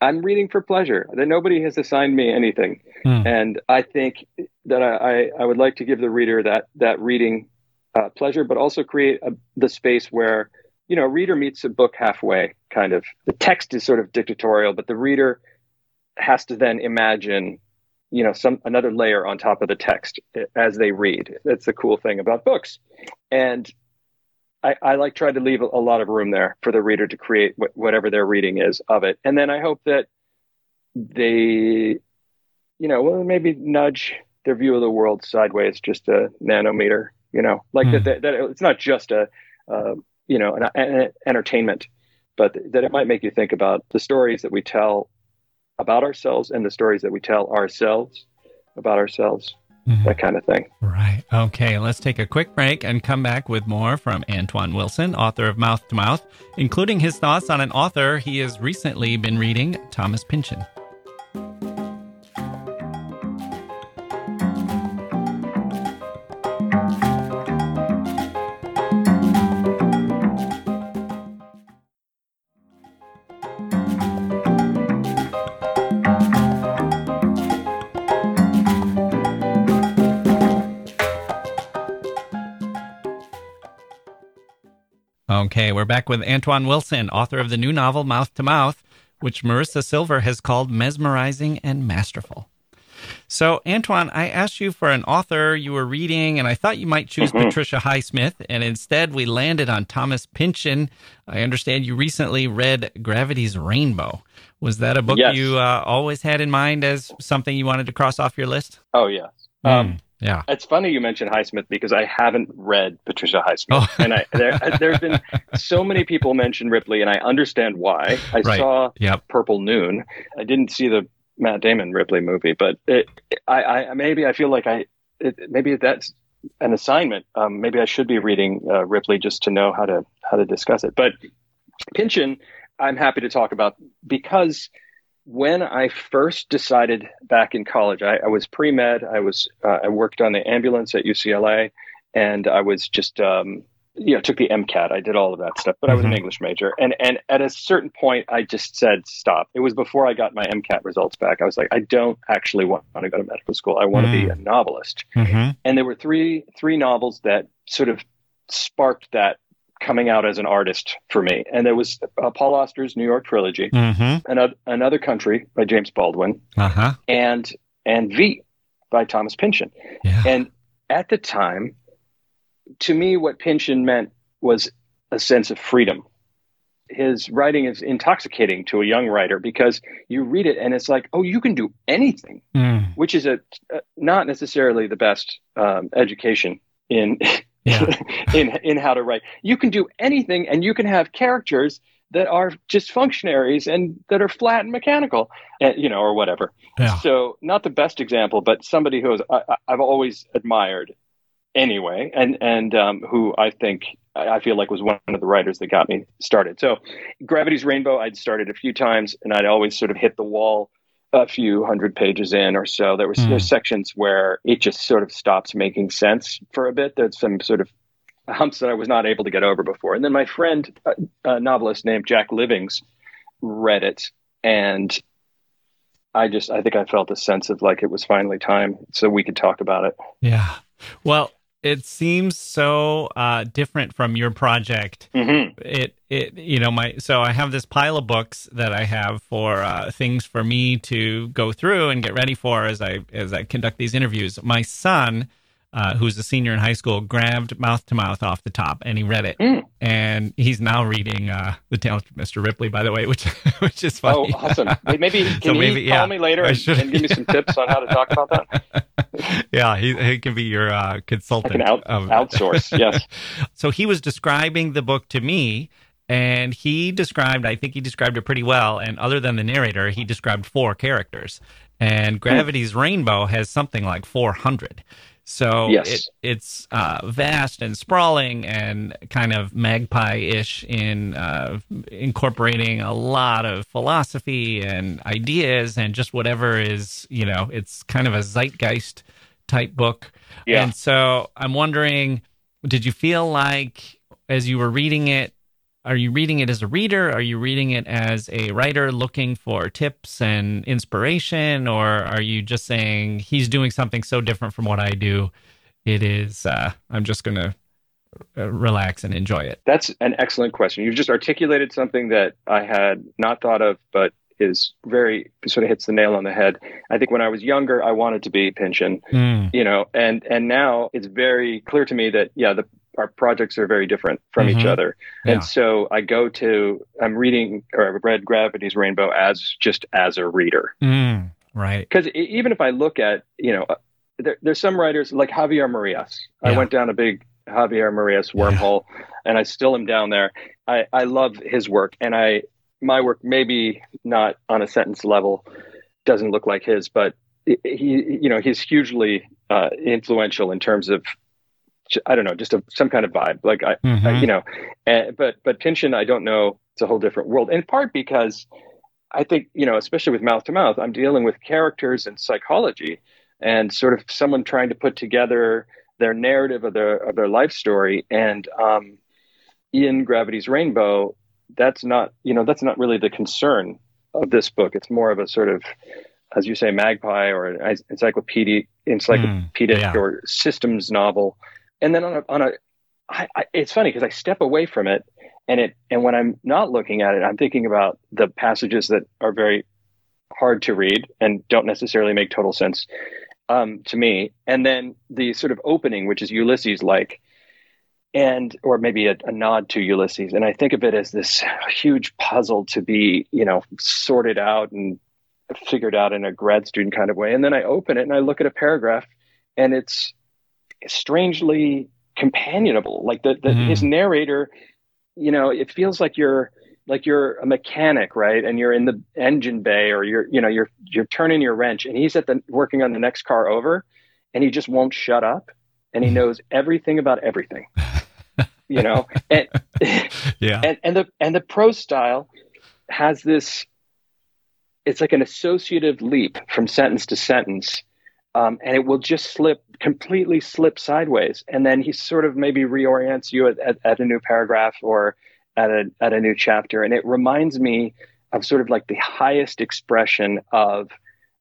I'm reading for pleasure. That nobody has assigned me anything, mm. and I think that I, I, would like to give the reader that that reading uh, pleasure, but also create a, the space where you know a reader meets a book halfway. Kind of the text is sort of dictatorial, but the reader has to then imagine you know some another layer on top of the text as they read. That's the cool thing about books, and I, I, like try to leave a, a, lot of room there for the reader to create wh- whatever their reading is of it, and then I hope that they, you know, well, maybe nudge their view of the world sideways just a nanometer. You know, like mm. that, that, that, It's not just a, uh, you know, an, an entertainment, but that it might make you think about the stories that we tell about ourselves and the stories that we tell ourselves about ourselves mm-hmm. that kind of thing. Right. Okay. Let's take a quick break and come back with more from Antoine Wilson, author of Mouth to Mouth, including his thoughts on an author he has recently been reading, Thomas Pynchon. Okay, we're back with Antoine Wilson, author of the new novel Mouth to Mouth, which Marisa Silver has called mesmerizing and masterful. So, Antoine, I asked you for an author you were reading, and I thought you might choose mm-hmm. Patricia Highsmith, and instead we landed on Thomas Pynchon. I understand you recently read Gravity's Rainbow. Was that a book yes. you uh, always had in mind as something you wanted to cross off your list? Oh, yes. Mm. Um, yeah, it's funny you mentioned Highsmith because I haven't read Patricia Highsmith, oh. and I, there there's been so many people mention Ripley, and I understand why. I right. saw yep. Purple Noon. I didn't see the Matt Damon Ripley movie, but it, I, I maybe I feel like I it, maybe that's an assignment. Um, maybe I should be reading uh, Ripley just to know how to how to discuss it. But Pynchon, I'm happy to talk about because when I first decided back in college, I, I was pre med. I was uh, I worked on the ambulance at UCLA, and I was just um, you know took the MCAT. I did all of that stuff, but. I was an mm-hmm. English major. And and at a certain point, I just said stop. It was before I got my MCAT results back. I was like, I don't actually want to go to medical school. I want mm-hmm. to be a novelist. Mm-hmm. And there were three three novels that sort of sparked that coming out as an artist for me. And there was uh, Paul Auster's New York trilogy, mm-hmm. another, another Country by James Baldwin, uh-huh. and and V by Thomas Pynchon. Yeah. And at the time, to me, what Pynchon meant was a sense of freedom. His writing is intoxicating to a young writer because you read it and it's like, oh, you can do anything, mm. which is a, not necessarily the best um, education in yeah. in in how to write. You can do anything, and you can have characters that are just functionaries and that are flat and mechanical, and, you know, or whatever. Yeah. So, not the best example, but somebody who I, have always admired anyway, and and um, who I think I feel like was one of the writers that got me started. So, Gravity's Rainbow, I'd started a few times, and I'd always sort of hit the wall a few hundred pages in or so, there was mm. there's sections where it just sort of stops making sense for a bit. There's some sort of humps that I was not able to get over before. And then my friend, a, a novelist named Jack Livings, read it, and I just I think I felt a sense of like it was finally time, so we could talk about it. Yeah. Well, it seems so uh, different from your project. Mm-hmm. It it you know my so I have this pile of books that I have for uh, things for me to go through and get ready for as I as I conduct these interviews. My son uh, who's a senior in high school, grabbed Mouth to Mouth off the top and he read it. Mm. And he's now reading uh, The Talented Mr. Ripley, by the way, which which is funny. Oh, awesome. Maybe can So he maybe- call me later I and, should- and give me some tips on how to talk about that? yeah, he, he can be your uh, I consultant. can out, outsource. Yes. so he was describing the book to me and he described i think he described it pretty well and other than the narrator he described four characters and gravity's rainbow has something like 400 so Yes. it, it's uh, vast and sprawling and kind of magpie-ish in uh, incorporating a lot of philosophy and ideas and just whatever is you know it's kind of a zeitgeist type book Yeah. and so i'm wondering did you feel like as you were reading it are you reading it as a reader? Are you reading it as a writer looking for tips and inspiration? Or are you just saying he's doing something so different from what i do. It is uh, i'm just going to uh, relax and enjoy it That's an excellent question. You've just articulated something that I had not thought of, but is very sort of hits the nail on the head. I think when I was younger, I wanted to be Pynchon, Mm, you know, and and now it's very clear to me that yeah, the our projects are very different from each Mhm. other, Yeah. and so I go to I'm reading or I've read Gravity's Rainbow as just as a reader mm, right because even if I look at you know uh, there, there's some writers like Javier Marias. I went down a big Javier Marias wormhole, and I still am down there. I I love his work, and I my work maybe not on a sentence level doesn't look like his, but he you know he's hugely uh, influential in terms of I don't know just a, some kind of vibe like I, I Mhm. you know uh, but but Pynchon I don't know it's a whole different world in part because I think you know especially with mouth to mouth I'm dealing with characters and psychology and sort of someone trying to put together their narrative of their of their life story and um, in Gravity's Rainbow that's not you know that's not really the concern of this book it's more of a sort of as you say magpie or an encyclopedic encyclopedic yeah. or systems novel and then on a on a I, I, it's funny because I step away from it and it and when I'm not looking at it I'm thinking about the passages that are very hard to read and don't necessarily make total sense um, to me. And then the sort of opening which is Ulysses like and or maybe a, a nod to Ulysses. And I think of it as this huge puzzle to be you know sorted out and figured out in a grad student kind of way. And then I open it and I look at a paragraph and it's strangely companionable. Like the, the Mhm. his narrator you know it feels like you're like you're a mechanic right? And you're in the engine bay or you're you know you're you're turning your wrench and he's at the working on the next car over and he just won't shut up and he knows everything about everything you know? And yeah. and and the and the pro style has this it's like an associative leap from sentence to sentence um, and it will just slip completely slip sideways. And then he sort of maybe reorients you at, at, at a new paragraph or at a at a new chapter. And it reminds me of sort of like the highest expression of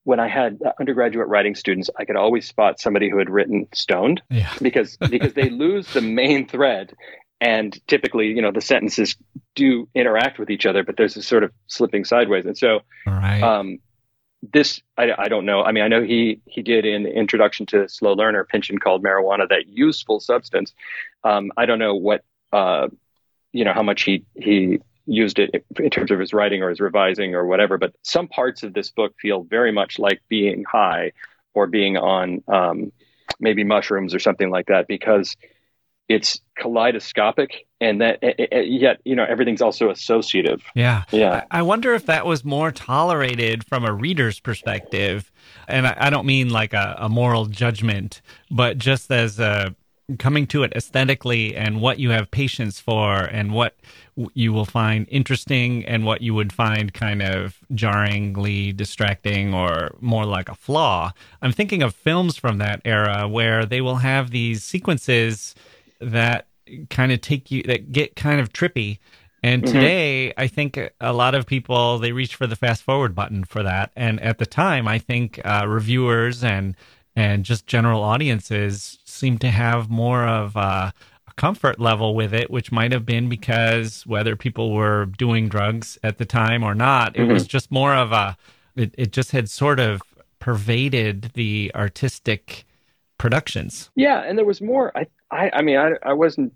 when I had undergraduate writing students, I could always spot somebody who had written stoned yeah. because because they lose the main thread. And typically you know the sentences do interact with each other but there's this sort of slipping sideways. And so right. um, this I, I don't know. I mean i know he he did in introduction to slow learner Pynchon called marijuana that useful substance. Um, i don't know what uh, you know how much he he used it in terms of his writing or his revising or whatever but some parts of this book feel very much like being high or being on um, maybe mushrooms or something like that because it's kaleidoscopic and that yet you know everything's also associative yeah yeah I wonder if that was more tolerated from a reader's perspective. And I, I don't mean like a, a moral judgment, but just as a coming to it aesthetically and what you have patience for and what you will find interesting and what you would find kind of jarringly distracting or more like a flaw. I'm thinking of films from that era where they will have these sequences that kind of take you that get kind of trippy. And Mm-hmm. today, I think a lot of people they reach for the fast forward button for that. And at the time, I think uh, reviewers and and just general audiences seem to have more of a, a comfort level with it, which might have been because whether people were doing drugs at the time or not, it Mm-hmm. was just more of a. It, it just had sort of pervaded the artistic productions. Yeah, and there was more. I, I, I mean, I, I wasn't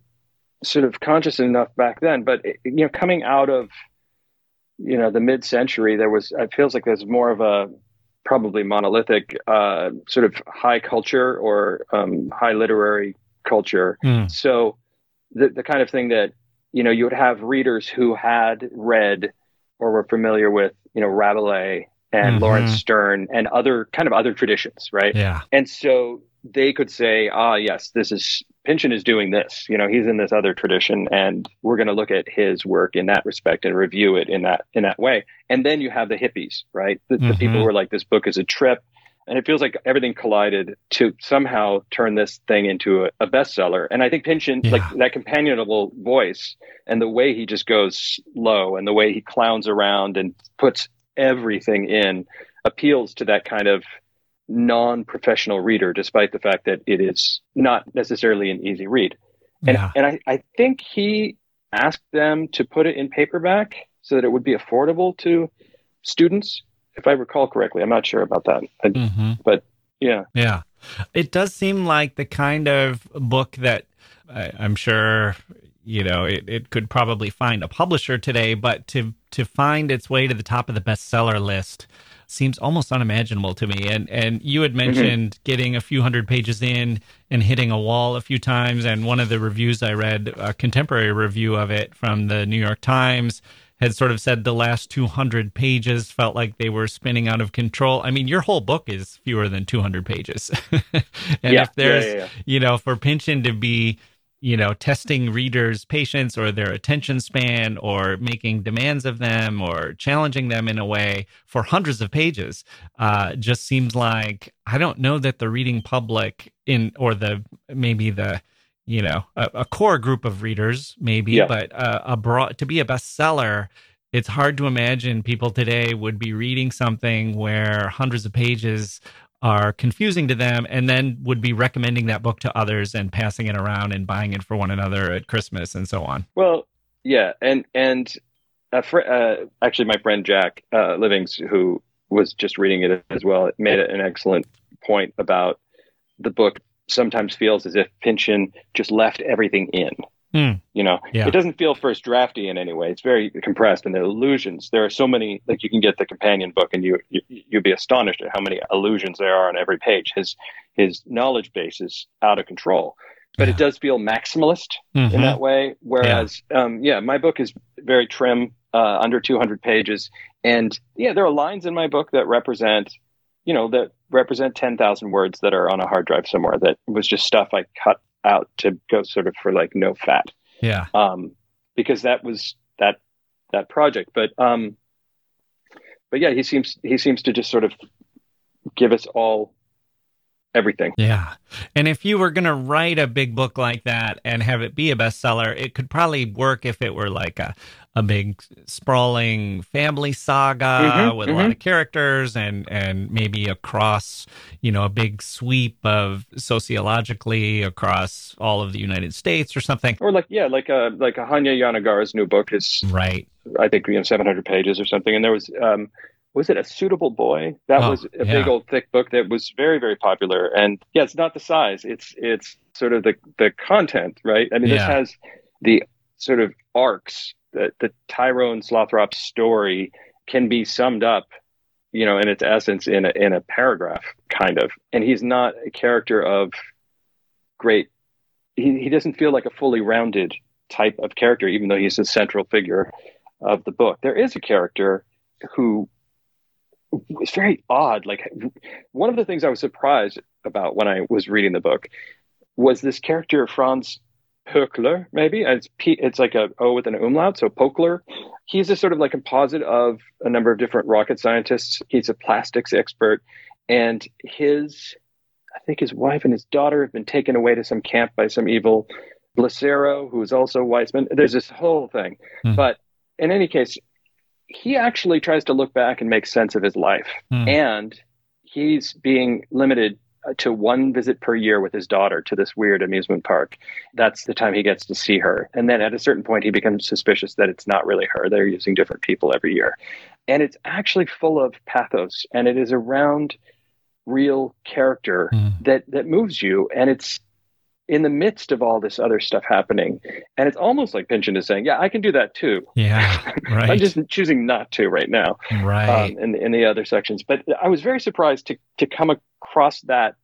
sort of conscious enough back then, but it, you know, coming out of you know the mid-century, there was. It feels like there's more of a probably monolithic uh, sort of high culture or um, high literary culture. Hmm. So the the kind of thing that you know you would have readers who had read or were familiar with you know Rabelais and Mhm. Laurence Sterne and other kind of other traditions, right? Yeah. And so they could say, ah, yes, this is Pynchon is doing this. You know, he's in this other tradition, and we're going to look at his work in that respect and review it in that in that way. And then you have the hippies, right? The, the Mhm. people who are like, this book is a trip. And it feels like everything collided to somehow turn this thing into a, a bestseller. And I think Pynchon, Yeah. like that companionable voice and the way he just goes low and the way he clowns around and puts everything in appeals to that kind of non-professional reader, despite the fact that it is not necessarily an easy read. And, Yeah. and I, I think he asked them to put it in paperback so that it would be affordable to students, if I recall correctly. I'm not sure about that, I- hmm but yeah. Yeah. It does seem like the kind of book that I, I'm sure, you know, it, it could probably find a publisher today, but to, to find its way to the top of the bestseller list seems almost unimaginable to me. And, and you had mm-hmm. mentioned getting a few hundred pages in and hitting a wall a few times. And one of the reviews I read, a contemporary review of it from the New York Times, had sort of said the last 200 pages felt like they were spinning out of control. I mean, your whole book is fewer than 200 pages. and Yeah, if there's, yeah, yeah. you know, for Pynchon to be, you know, testing readers' patience or their attention span or making demands of them or challenging them in a way for hundreds of pages, uh, just seems like I don't know that the reading public in or the maybe the you know a, a core group of readers maybe Yeah. but uh, a broad to be a bestseller it's hard to imagine people today would be reading something where hundreds of pages are confusing to them and then would be recommending that book to others and passing it around and buying it for one another at christmas and so on Well, yeah, and and fr- uh, actually, my friend Jack uh, Livings, who was just reading it as well, made an excellent point about the book. Sometimes feels as if Pynchon just left everything in. Hmm. You know, Yeah. it doesn't feel first drafty in any way. It's very compressed, and the allusions. There are so many. Like you can get the companion book, and you, you you'd be astonished at how many allusions there are on every page. His his knowledge base is out of control, but Yeah. it does feel maximalist in Mhm. that way. Whereas, um, yeah, my book is very trim, uh, under 200 pages, and yeah, there are lines in my book that represent, you know, that represent 10,000 words that are on a hard drive somewhere. That was just stuff I cut out to go sort of for like no fat, yeah um, because that was that that project. But um, but yeah, he seems he seems to just sort of give us all everything. Yeah. And if you were going to write a big book like that and have it be a bestseller, it could probably work if it were like a, a big sprawling family saga Mhm, with a lot mhm. of characters and, and maybe across, you know, a big sweep of sociologically across all of the United States or something. Or like yeah, like a like a Hanya Yanagihara's new book is Right. I think you know 700 pages or something. And there was um, was it a suitable boy? That Oh, was a yeah. big old thick book that was very very popular. And yeah, it's not the size; it's it's sort of the the content, right? I mean, Yeah. this has the sort of arcs. that the Tyrone Slothrop story can be summed up, you know, in its essence in a in a paragraph, kind of. And he's not a character of great. He he doesn't feel like a fully rounded type of character, even though he's the central figure of the book. There is a character who is very odd. Like one of the things I was surprised about when I was reading the book was this character Franz Pöckler, maybe And it's P, it's like a O with an umlaut, so Pöckler. He's a sort of like composite of a number of different rocket scientists. He's a plastics expert, and his I think his wife and his daughter have been taken away to some camp by some evil Blicero, who's also Weissmann. There's this whole thing. Hmm. But in any case, he actually tries to look back and make sense of his life. Hmm. And he's being limited uh, to one visit per year with his daughter to this weird amusement park. That's the time he gets to see her. And then at a certain point, he becomes suspicious that it's not really her. They're using different people every year. And it's actually full of pathos and it is around real character Hmm. that, that moves you. And it's in the midst of all this other stuff happening. And it's almost like Pynchon is saying, Yeah, I can do that too. Yeah. Right. I'm just choosing not to right now right. um, in, in the other sections. But I was very surprised to, to come across that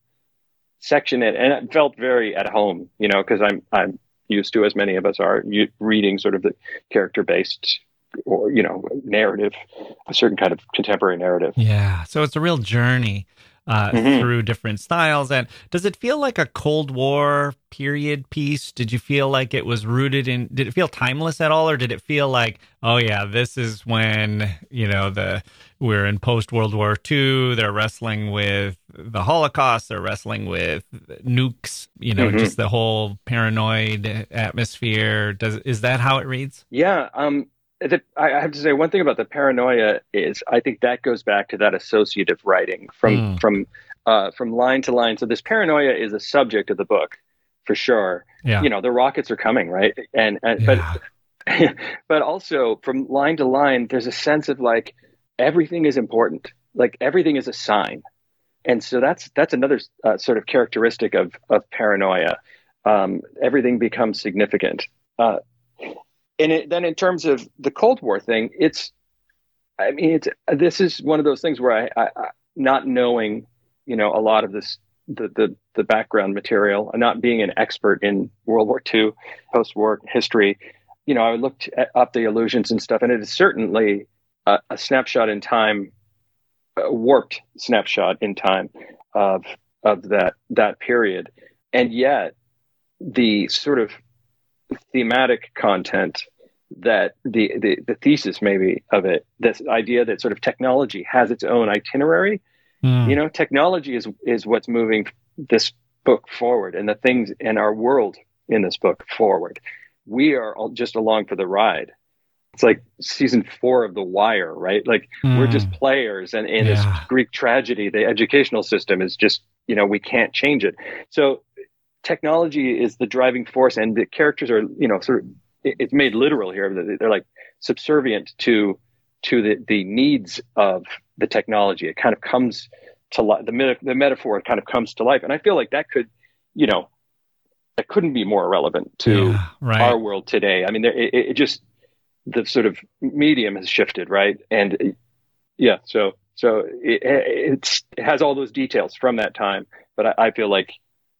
section and, and it felt very at home, you know, because I'm, I'm used to, as many of us are, reading sort of the character based or, you know, narrative, a certain kind of contemporary narrative. Yeah. So it's a real journey uh, Mhm. through different styles. And does it feel like a Cold War period piece? Did you feel like it was rooted in, did it feel timeless at all? Or did it feel like, oh, yeah, this is when, you know, the, we're in post World War II. They're wrestling with the Holocaust. They're wrestling with nukes, you know, Mhm. just the whole paranoid atmosphere. Does, is that how it reads? Yeah. Um, the, I have to say one thing about the paranoia is I think that goes back to that associative writing from Mm. from uh, from line to line. So this paranoia is a subject of the book for sure. Yeah. You know, the rockets are coming, right? And and Yeah. but but also from line to line, there's a sense of like everything is important, like everything is a sign, and so that's that's another uh, sort of characteristic of of paranoia. Um, everything becomes significant. Uh, and it, then in terms of the Cold War thing, it's, I mean, it's this is one of those things where I, I, I not knowing, you know, a lot of this the the the background material, and not being an expert in World War II, post-war history, you know, I looked at, up the allusions and stuff, and it is certainly a, a snapshot in time, a warped snapshot in time of of that that period, and yet the sort of thematic content that the, the the thesis maybe of it this idea that sort of technology has its own itinerary Mm. you know technology is is what's moving this book forward and the things in our world in this book forward we are all just along for the ride it's like season four of the wire right like we're Mm. just players and in Yeah. this greek tragedy the educational system is just you know we can't change it so technology is the driving force and the characters are you know sort of it's made literal here. They're like subservient to to the the needs of the technology. It kind of comes to life the, meta- the metaphor kind of comes to life. And i feel like that could you know that couldn't be more relevant to Yeah, right. our world today. I mean there, it, it just the sort of medium has shifted right? And yeah so so it, it's, it has all those details from that time but I, I feel like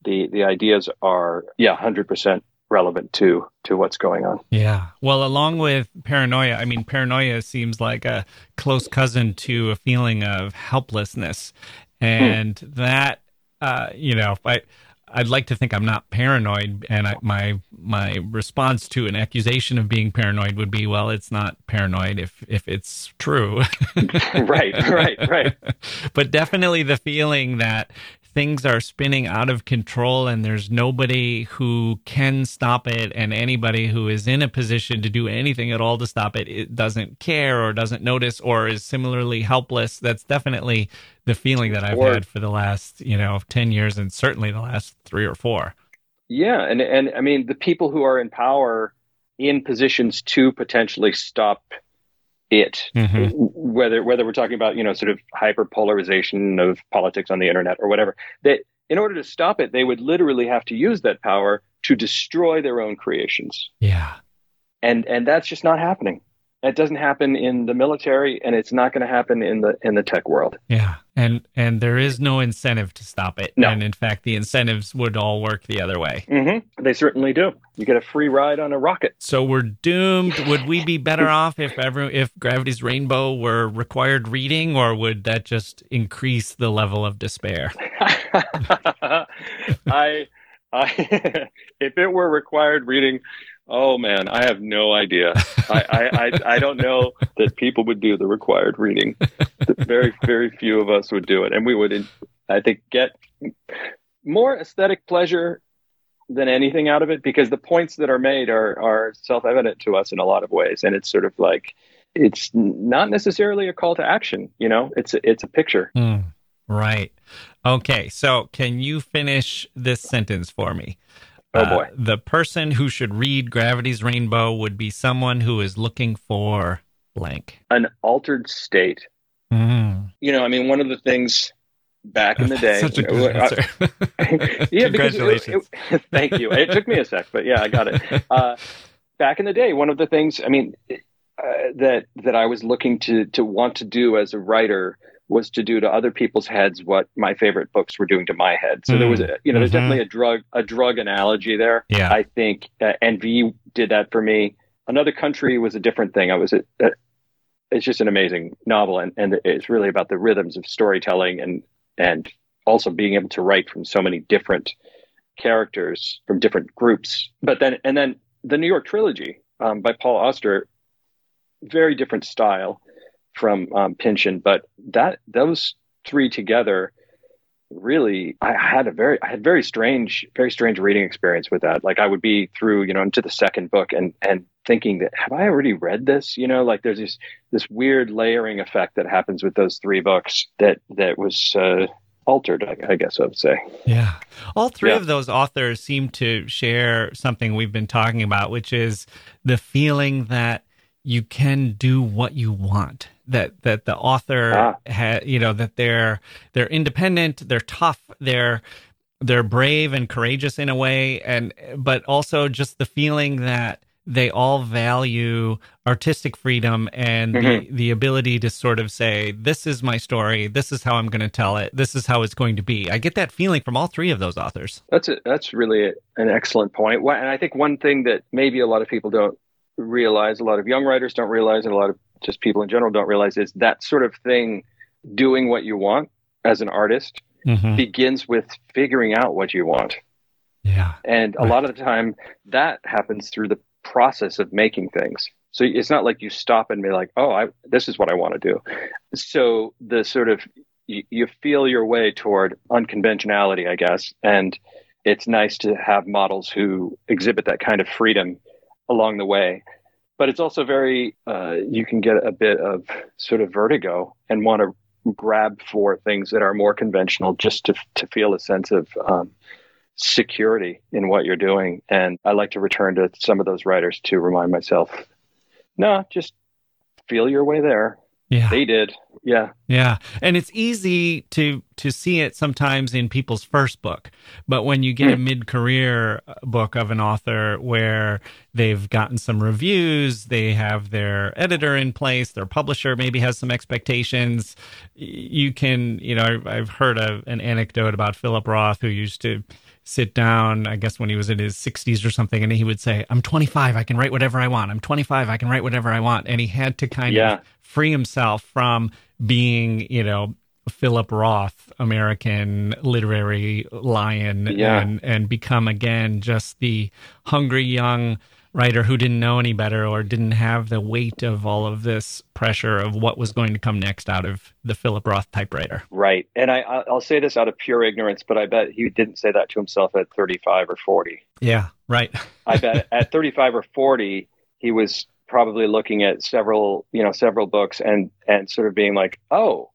the the ideas are yeah 100% relevant to to what's going on Yeah. Well, along with paranoia, I mean, paranoia seems like a close cousin to a feeling of helplessness. And that, uh, you know, I, I'd like to think I'm not paranoid. And I, my, my response to an accusation of being paranoid would be, well, it's not paranoid if, if it's true. right right right but definitely the feeling that things are spinning out of control and there's nobody who can stop it and anybody who is in a position to do anything at all to stop it, it doesn't care or doesn't notice or is similarly helpless. That's definitely the feeling that i've Or- had for the last you know 10 years and certainly the last three or four. Yeah, and and I mean the people who are in power in positions to potentially stop it, Mhm. whether whether we're talking about you know sort of hyper polarization of politics on the internet or whatever, that in order to stop it, they would literally have to use that power to destroy their own creations, yeah and and that's just not happening. It doesn't happen in the military, and it's not going to happen in the in the tech world. yeah and and there is no incentive to stop it No. and in fact the incentives would all work the other way hmm They certainly do. You get a free ride on a rocket. So we're doomed. Would we be better off if ever if Gravity's Rainbow were required reading, or would that just increase the level of despair? I, I, if it were required reading, oh man, I have no idea. I, I, I, I don't know that people would do the required reading. Very, very few of us would do it, and we would, I think, get more aesthetic pleasure than anything out of it because the points that are made are are self-evident to us in a lot of ways. And it's sort of like it's not necessarily a call to action you know? It's it's a picture. Mm, right. Okay. So can you finish this sentence for me oh boy uh, the person who should read gravity's rainbow would be someone who is looking for blank an altered state mm. you know i mean one of the things back in the day. Such a good answer. yeah, Congratulations. It, it, thank you. It took me a sec, but yeah, I got it. Uh, back in the day, one of the things, I mean, uh, that that I was looking to to want to do as a writer was to do to other people's heads what my favorite books were doing to my head. So mm. there was, a, you know, there's mm-hmm. definitely a drug a drug analogy there. Yeah, I think uh, V. did that for me. Another country was a different thing. I was a, a it's just an amazing novel and, and it's really about the rhythms of storytelling and and also being able to write from so many different characters from different groups. But then, and then the New York trilogy um, by Paul Auster, very different style from um, Pynchon, but that those three together really i had a very i had very strange very strange reading experience with that. Like i would be through you know into the second book and and thinking that have i already read this? You know like there's this this weird layering effect that happens with those three books that that was uh altered I, I, guess i would say. Yeah. All three yeah. of those authors seem to share something we've been talking about which is the feeling that you can do what you want that that the author ah. ha, you know that they're they're independent they're tough they're they're brave and courageous in a way. And but also just the feeling that they all value artistic freedom and mm-hmm. the, the ability to sort of say this is my story. This is how i'm going to tell it. This is how it's going to be. I get that feeling from all three of those authors. That's a, that's really a, an excellent point. And i think one thing that maybe a lot of people don't realize a lot of young writers don't realize and a lot of just people in general don't realize is that sort of thing doing what you want as an artist mm-hmm. begins with figuring out what you want. Yeah. And a lot of the time that happens through the process of making things. So it's not like you stop and be like oh I, this is what i want to do. So the sort of you, you feel your way toward unconventionality i guess and it's nice to have models who exhibit that kind of freedom along the way. But it's also very, uh, you can get a bit of sort of vertigo and want to grab for things that are more conventional just to, to feel a sense of um, security in what you're doing. And I like to return to some of those writers to remind myself, no, just feel your way there. Yeah. They did. Yeah. Yeah. And it's easy to to see it sometimes in people's first book. But when you get a mid-career uh, book of an author where they've gotten some reviews, they have their editor in place, their publisher maybe has some expectations, you can, you know, I've heard a, an anecdote about Philip Roth who used to sit down, I guess when he was in his 60s or something, and he would say, I'm 25, I can write whatever I want. I'm 25, I can write whatever I want. And he had to kind yeah. of free himself from being, you know, Philip Roth, American literary lion, yeah. and, and become again just the hungry young writer who didn't know any better or didn't have the weight of all of this pressure of what was going to come next out of the Philip Roth typewriter. Right. And I, I'll say this out of pure ignorance, but I bet he didn't say that to himself at 35 or 40. Yeah, right. I bet at 35 or 40, he was probably looking at several, you know, several books and, and sort of being like, oh,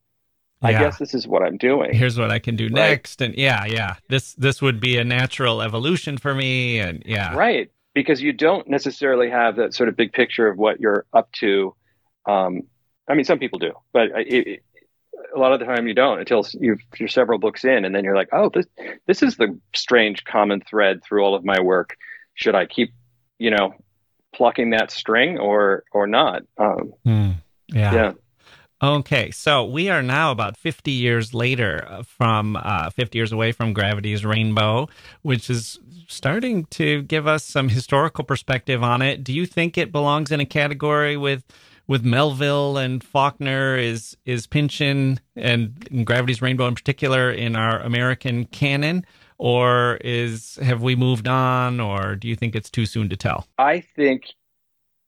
I yeah. guess this is what I'm doing. Here's what I can do right. next. And yeah, yeah. This this would be a natural evolution for me. And yeah. Right because you don't necessarily have that sort of big picture of what you're up to. Um, I mean, some people do, but it, it, a lot of the time you don't until you are several books in, and then you're like, oh, this this is the strange common thread through all of my work. Should I keep, you know, plucking that string or or not? Um, mm, yeah. Yeah. Okay, so we are now about 50 years later uh, from uh, 50 years away from Gravity's Rainbow, which is starting to give us some historical perspective on it. Do you think it belongs in a category with with Melville and Faulkner? Is is Pynchon and, and Gravity's Rainbow in particular in our American canon? Or is have we moved on or do you think it's too soon to tell? I think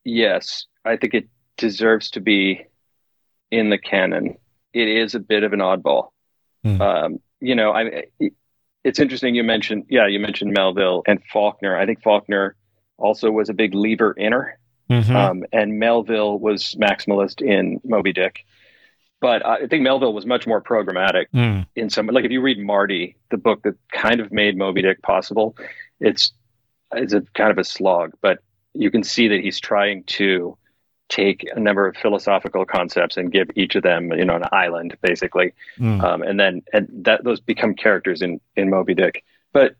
yes. I think it deserves to be in the canon. It is a bit of an oddball. Mm. Um, you know, I it's interesting you mentioned, yeah, you mentioned Melville and Faulkner. I think Faulkner also was a big lever inner, Mhm. um, and Melville was maximalist in Moby Dick. But I think Melville was much more programmatic Mm. in some like if you read Mardi, the book that kind of made Moby Dick possible, it's it's a kind of a slog, but you can see that he's trying to take a number of philosophical concepts and give each of them, you know, an island basically, Mm. um, and then and that those become characters in in Moby Dick. But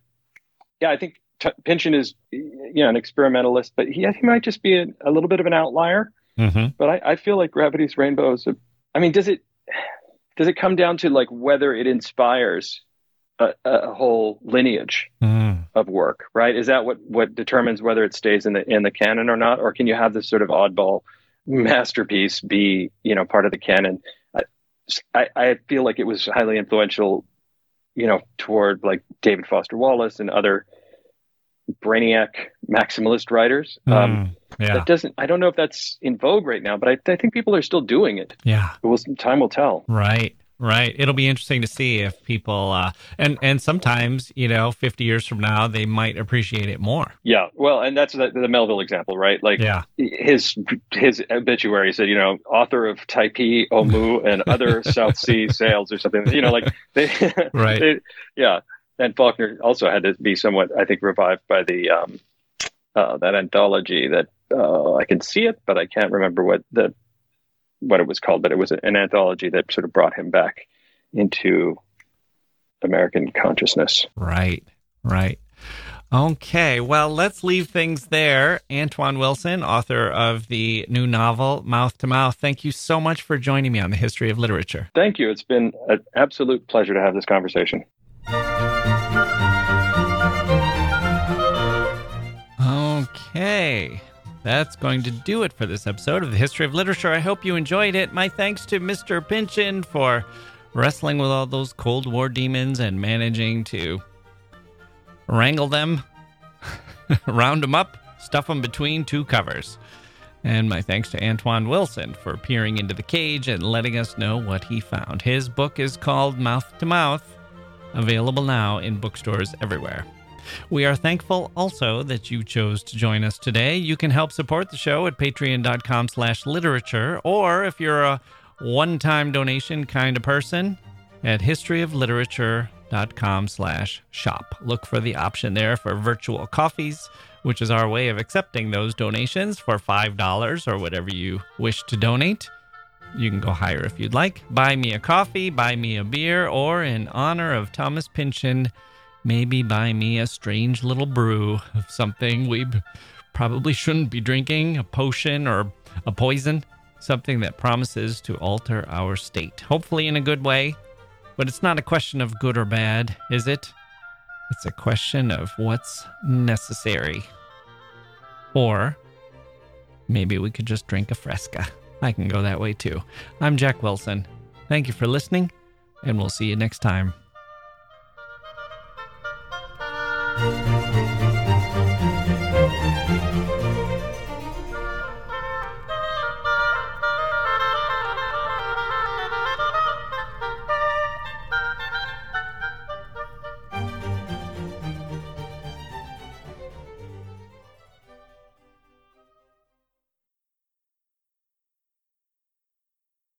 yeah, I think T- Pynchon is you know an experimentalist, but he, he might just be a, a little bit of an outlier. Mhm. But I, I feel like Gravity's Rainbow is. A, I mean, does it does it come down to like whether it inspires a, a whole lineage Mm. of work, right? Is that what what determines whether it stays in the in the canon or not, or can you have this sort of oddball masterpiece be you know part of the canon? I, I feel like it was highly influential, you know, toward like David Foster Wallace and other brainiac maximalist writers. Um, Mm. yeah. that doesn't. I don't know if that's in vogue right now, but I, I think people are still doing it. Yeah. It will, time will tell. Right. Right. It'll be interesting to see if people uh and and sometimes, you know, 50 years from now they might appreciate it more. Yeah, well, and that's the, the Melville example, right? Like Yeah. his his obituary said, you know, author of Typee, Omoo, and other South Sea sails or something. You know, like they, Right. they- yeah. And Faulkner also had to be somewhat, I think, revived by the um, uh, that anthology that uh, I can see it, but I can't remember what the what it was called. But it was an anthology that sort of brought him back into American consciousness. Right. Right. Okay, well, let's leave things there. Antoine Wilson, author of the new novel Mouth to Mouth, thank you so much for joining me on the history of literature. Thank you. It's been an absolute pleasure to have this conversation. Okay. That's going to do it for this episode of the History of Literature. I hope you enjoyed it. My thanks to Mr. Pynchon for wrestling with all those Cold War demons and managing to wrangle them, round them up, stuff them between two covers. And my thanks to Antoine Wilson for peering into the cage and letting us know what he found. His book is called Mouth to Mouth, available now in bookstores everywhere. We are thankful also that you chose to join us today. You can help support the show at patreon.com slash literature, or if you're a one-time donation kind of person, at historyofliterature.com slash shop. Look for the option there for virtual coffees, which is our way of accepting those donations for $5 or whatever you wish to donate. You can go higher if you'd like. Buy me a coffee, buy me a beer, or in honor of Thomas Pynchon, maybe buy me a strange little brew of something we probably shouldn't be drinking, a potion or a poison, something that promises to alter our state. Hopefully in a good way, but it's not a question of good or bad, is it? It's a question of what's necessary. Or maybe we could just drink a fresca. I can go that way too. I'm Jacke Wilson. Thank you for listening, and we'll see you next time.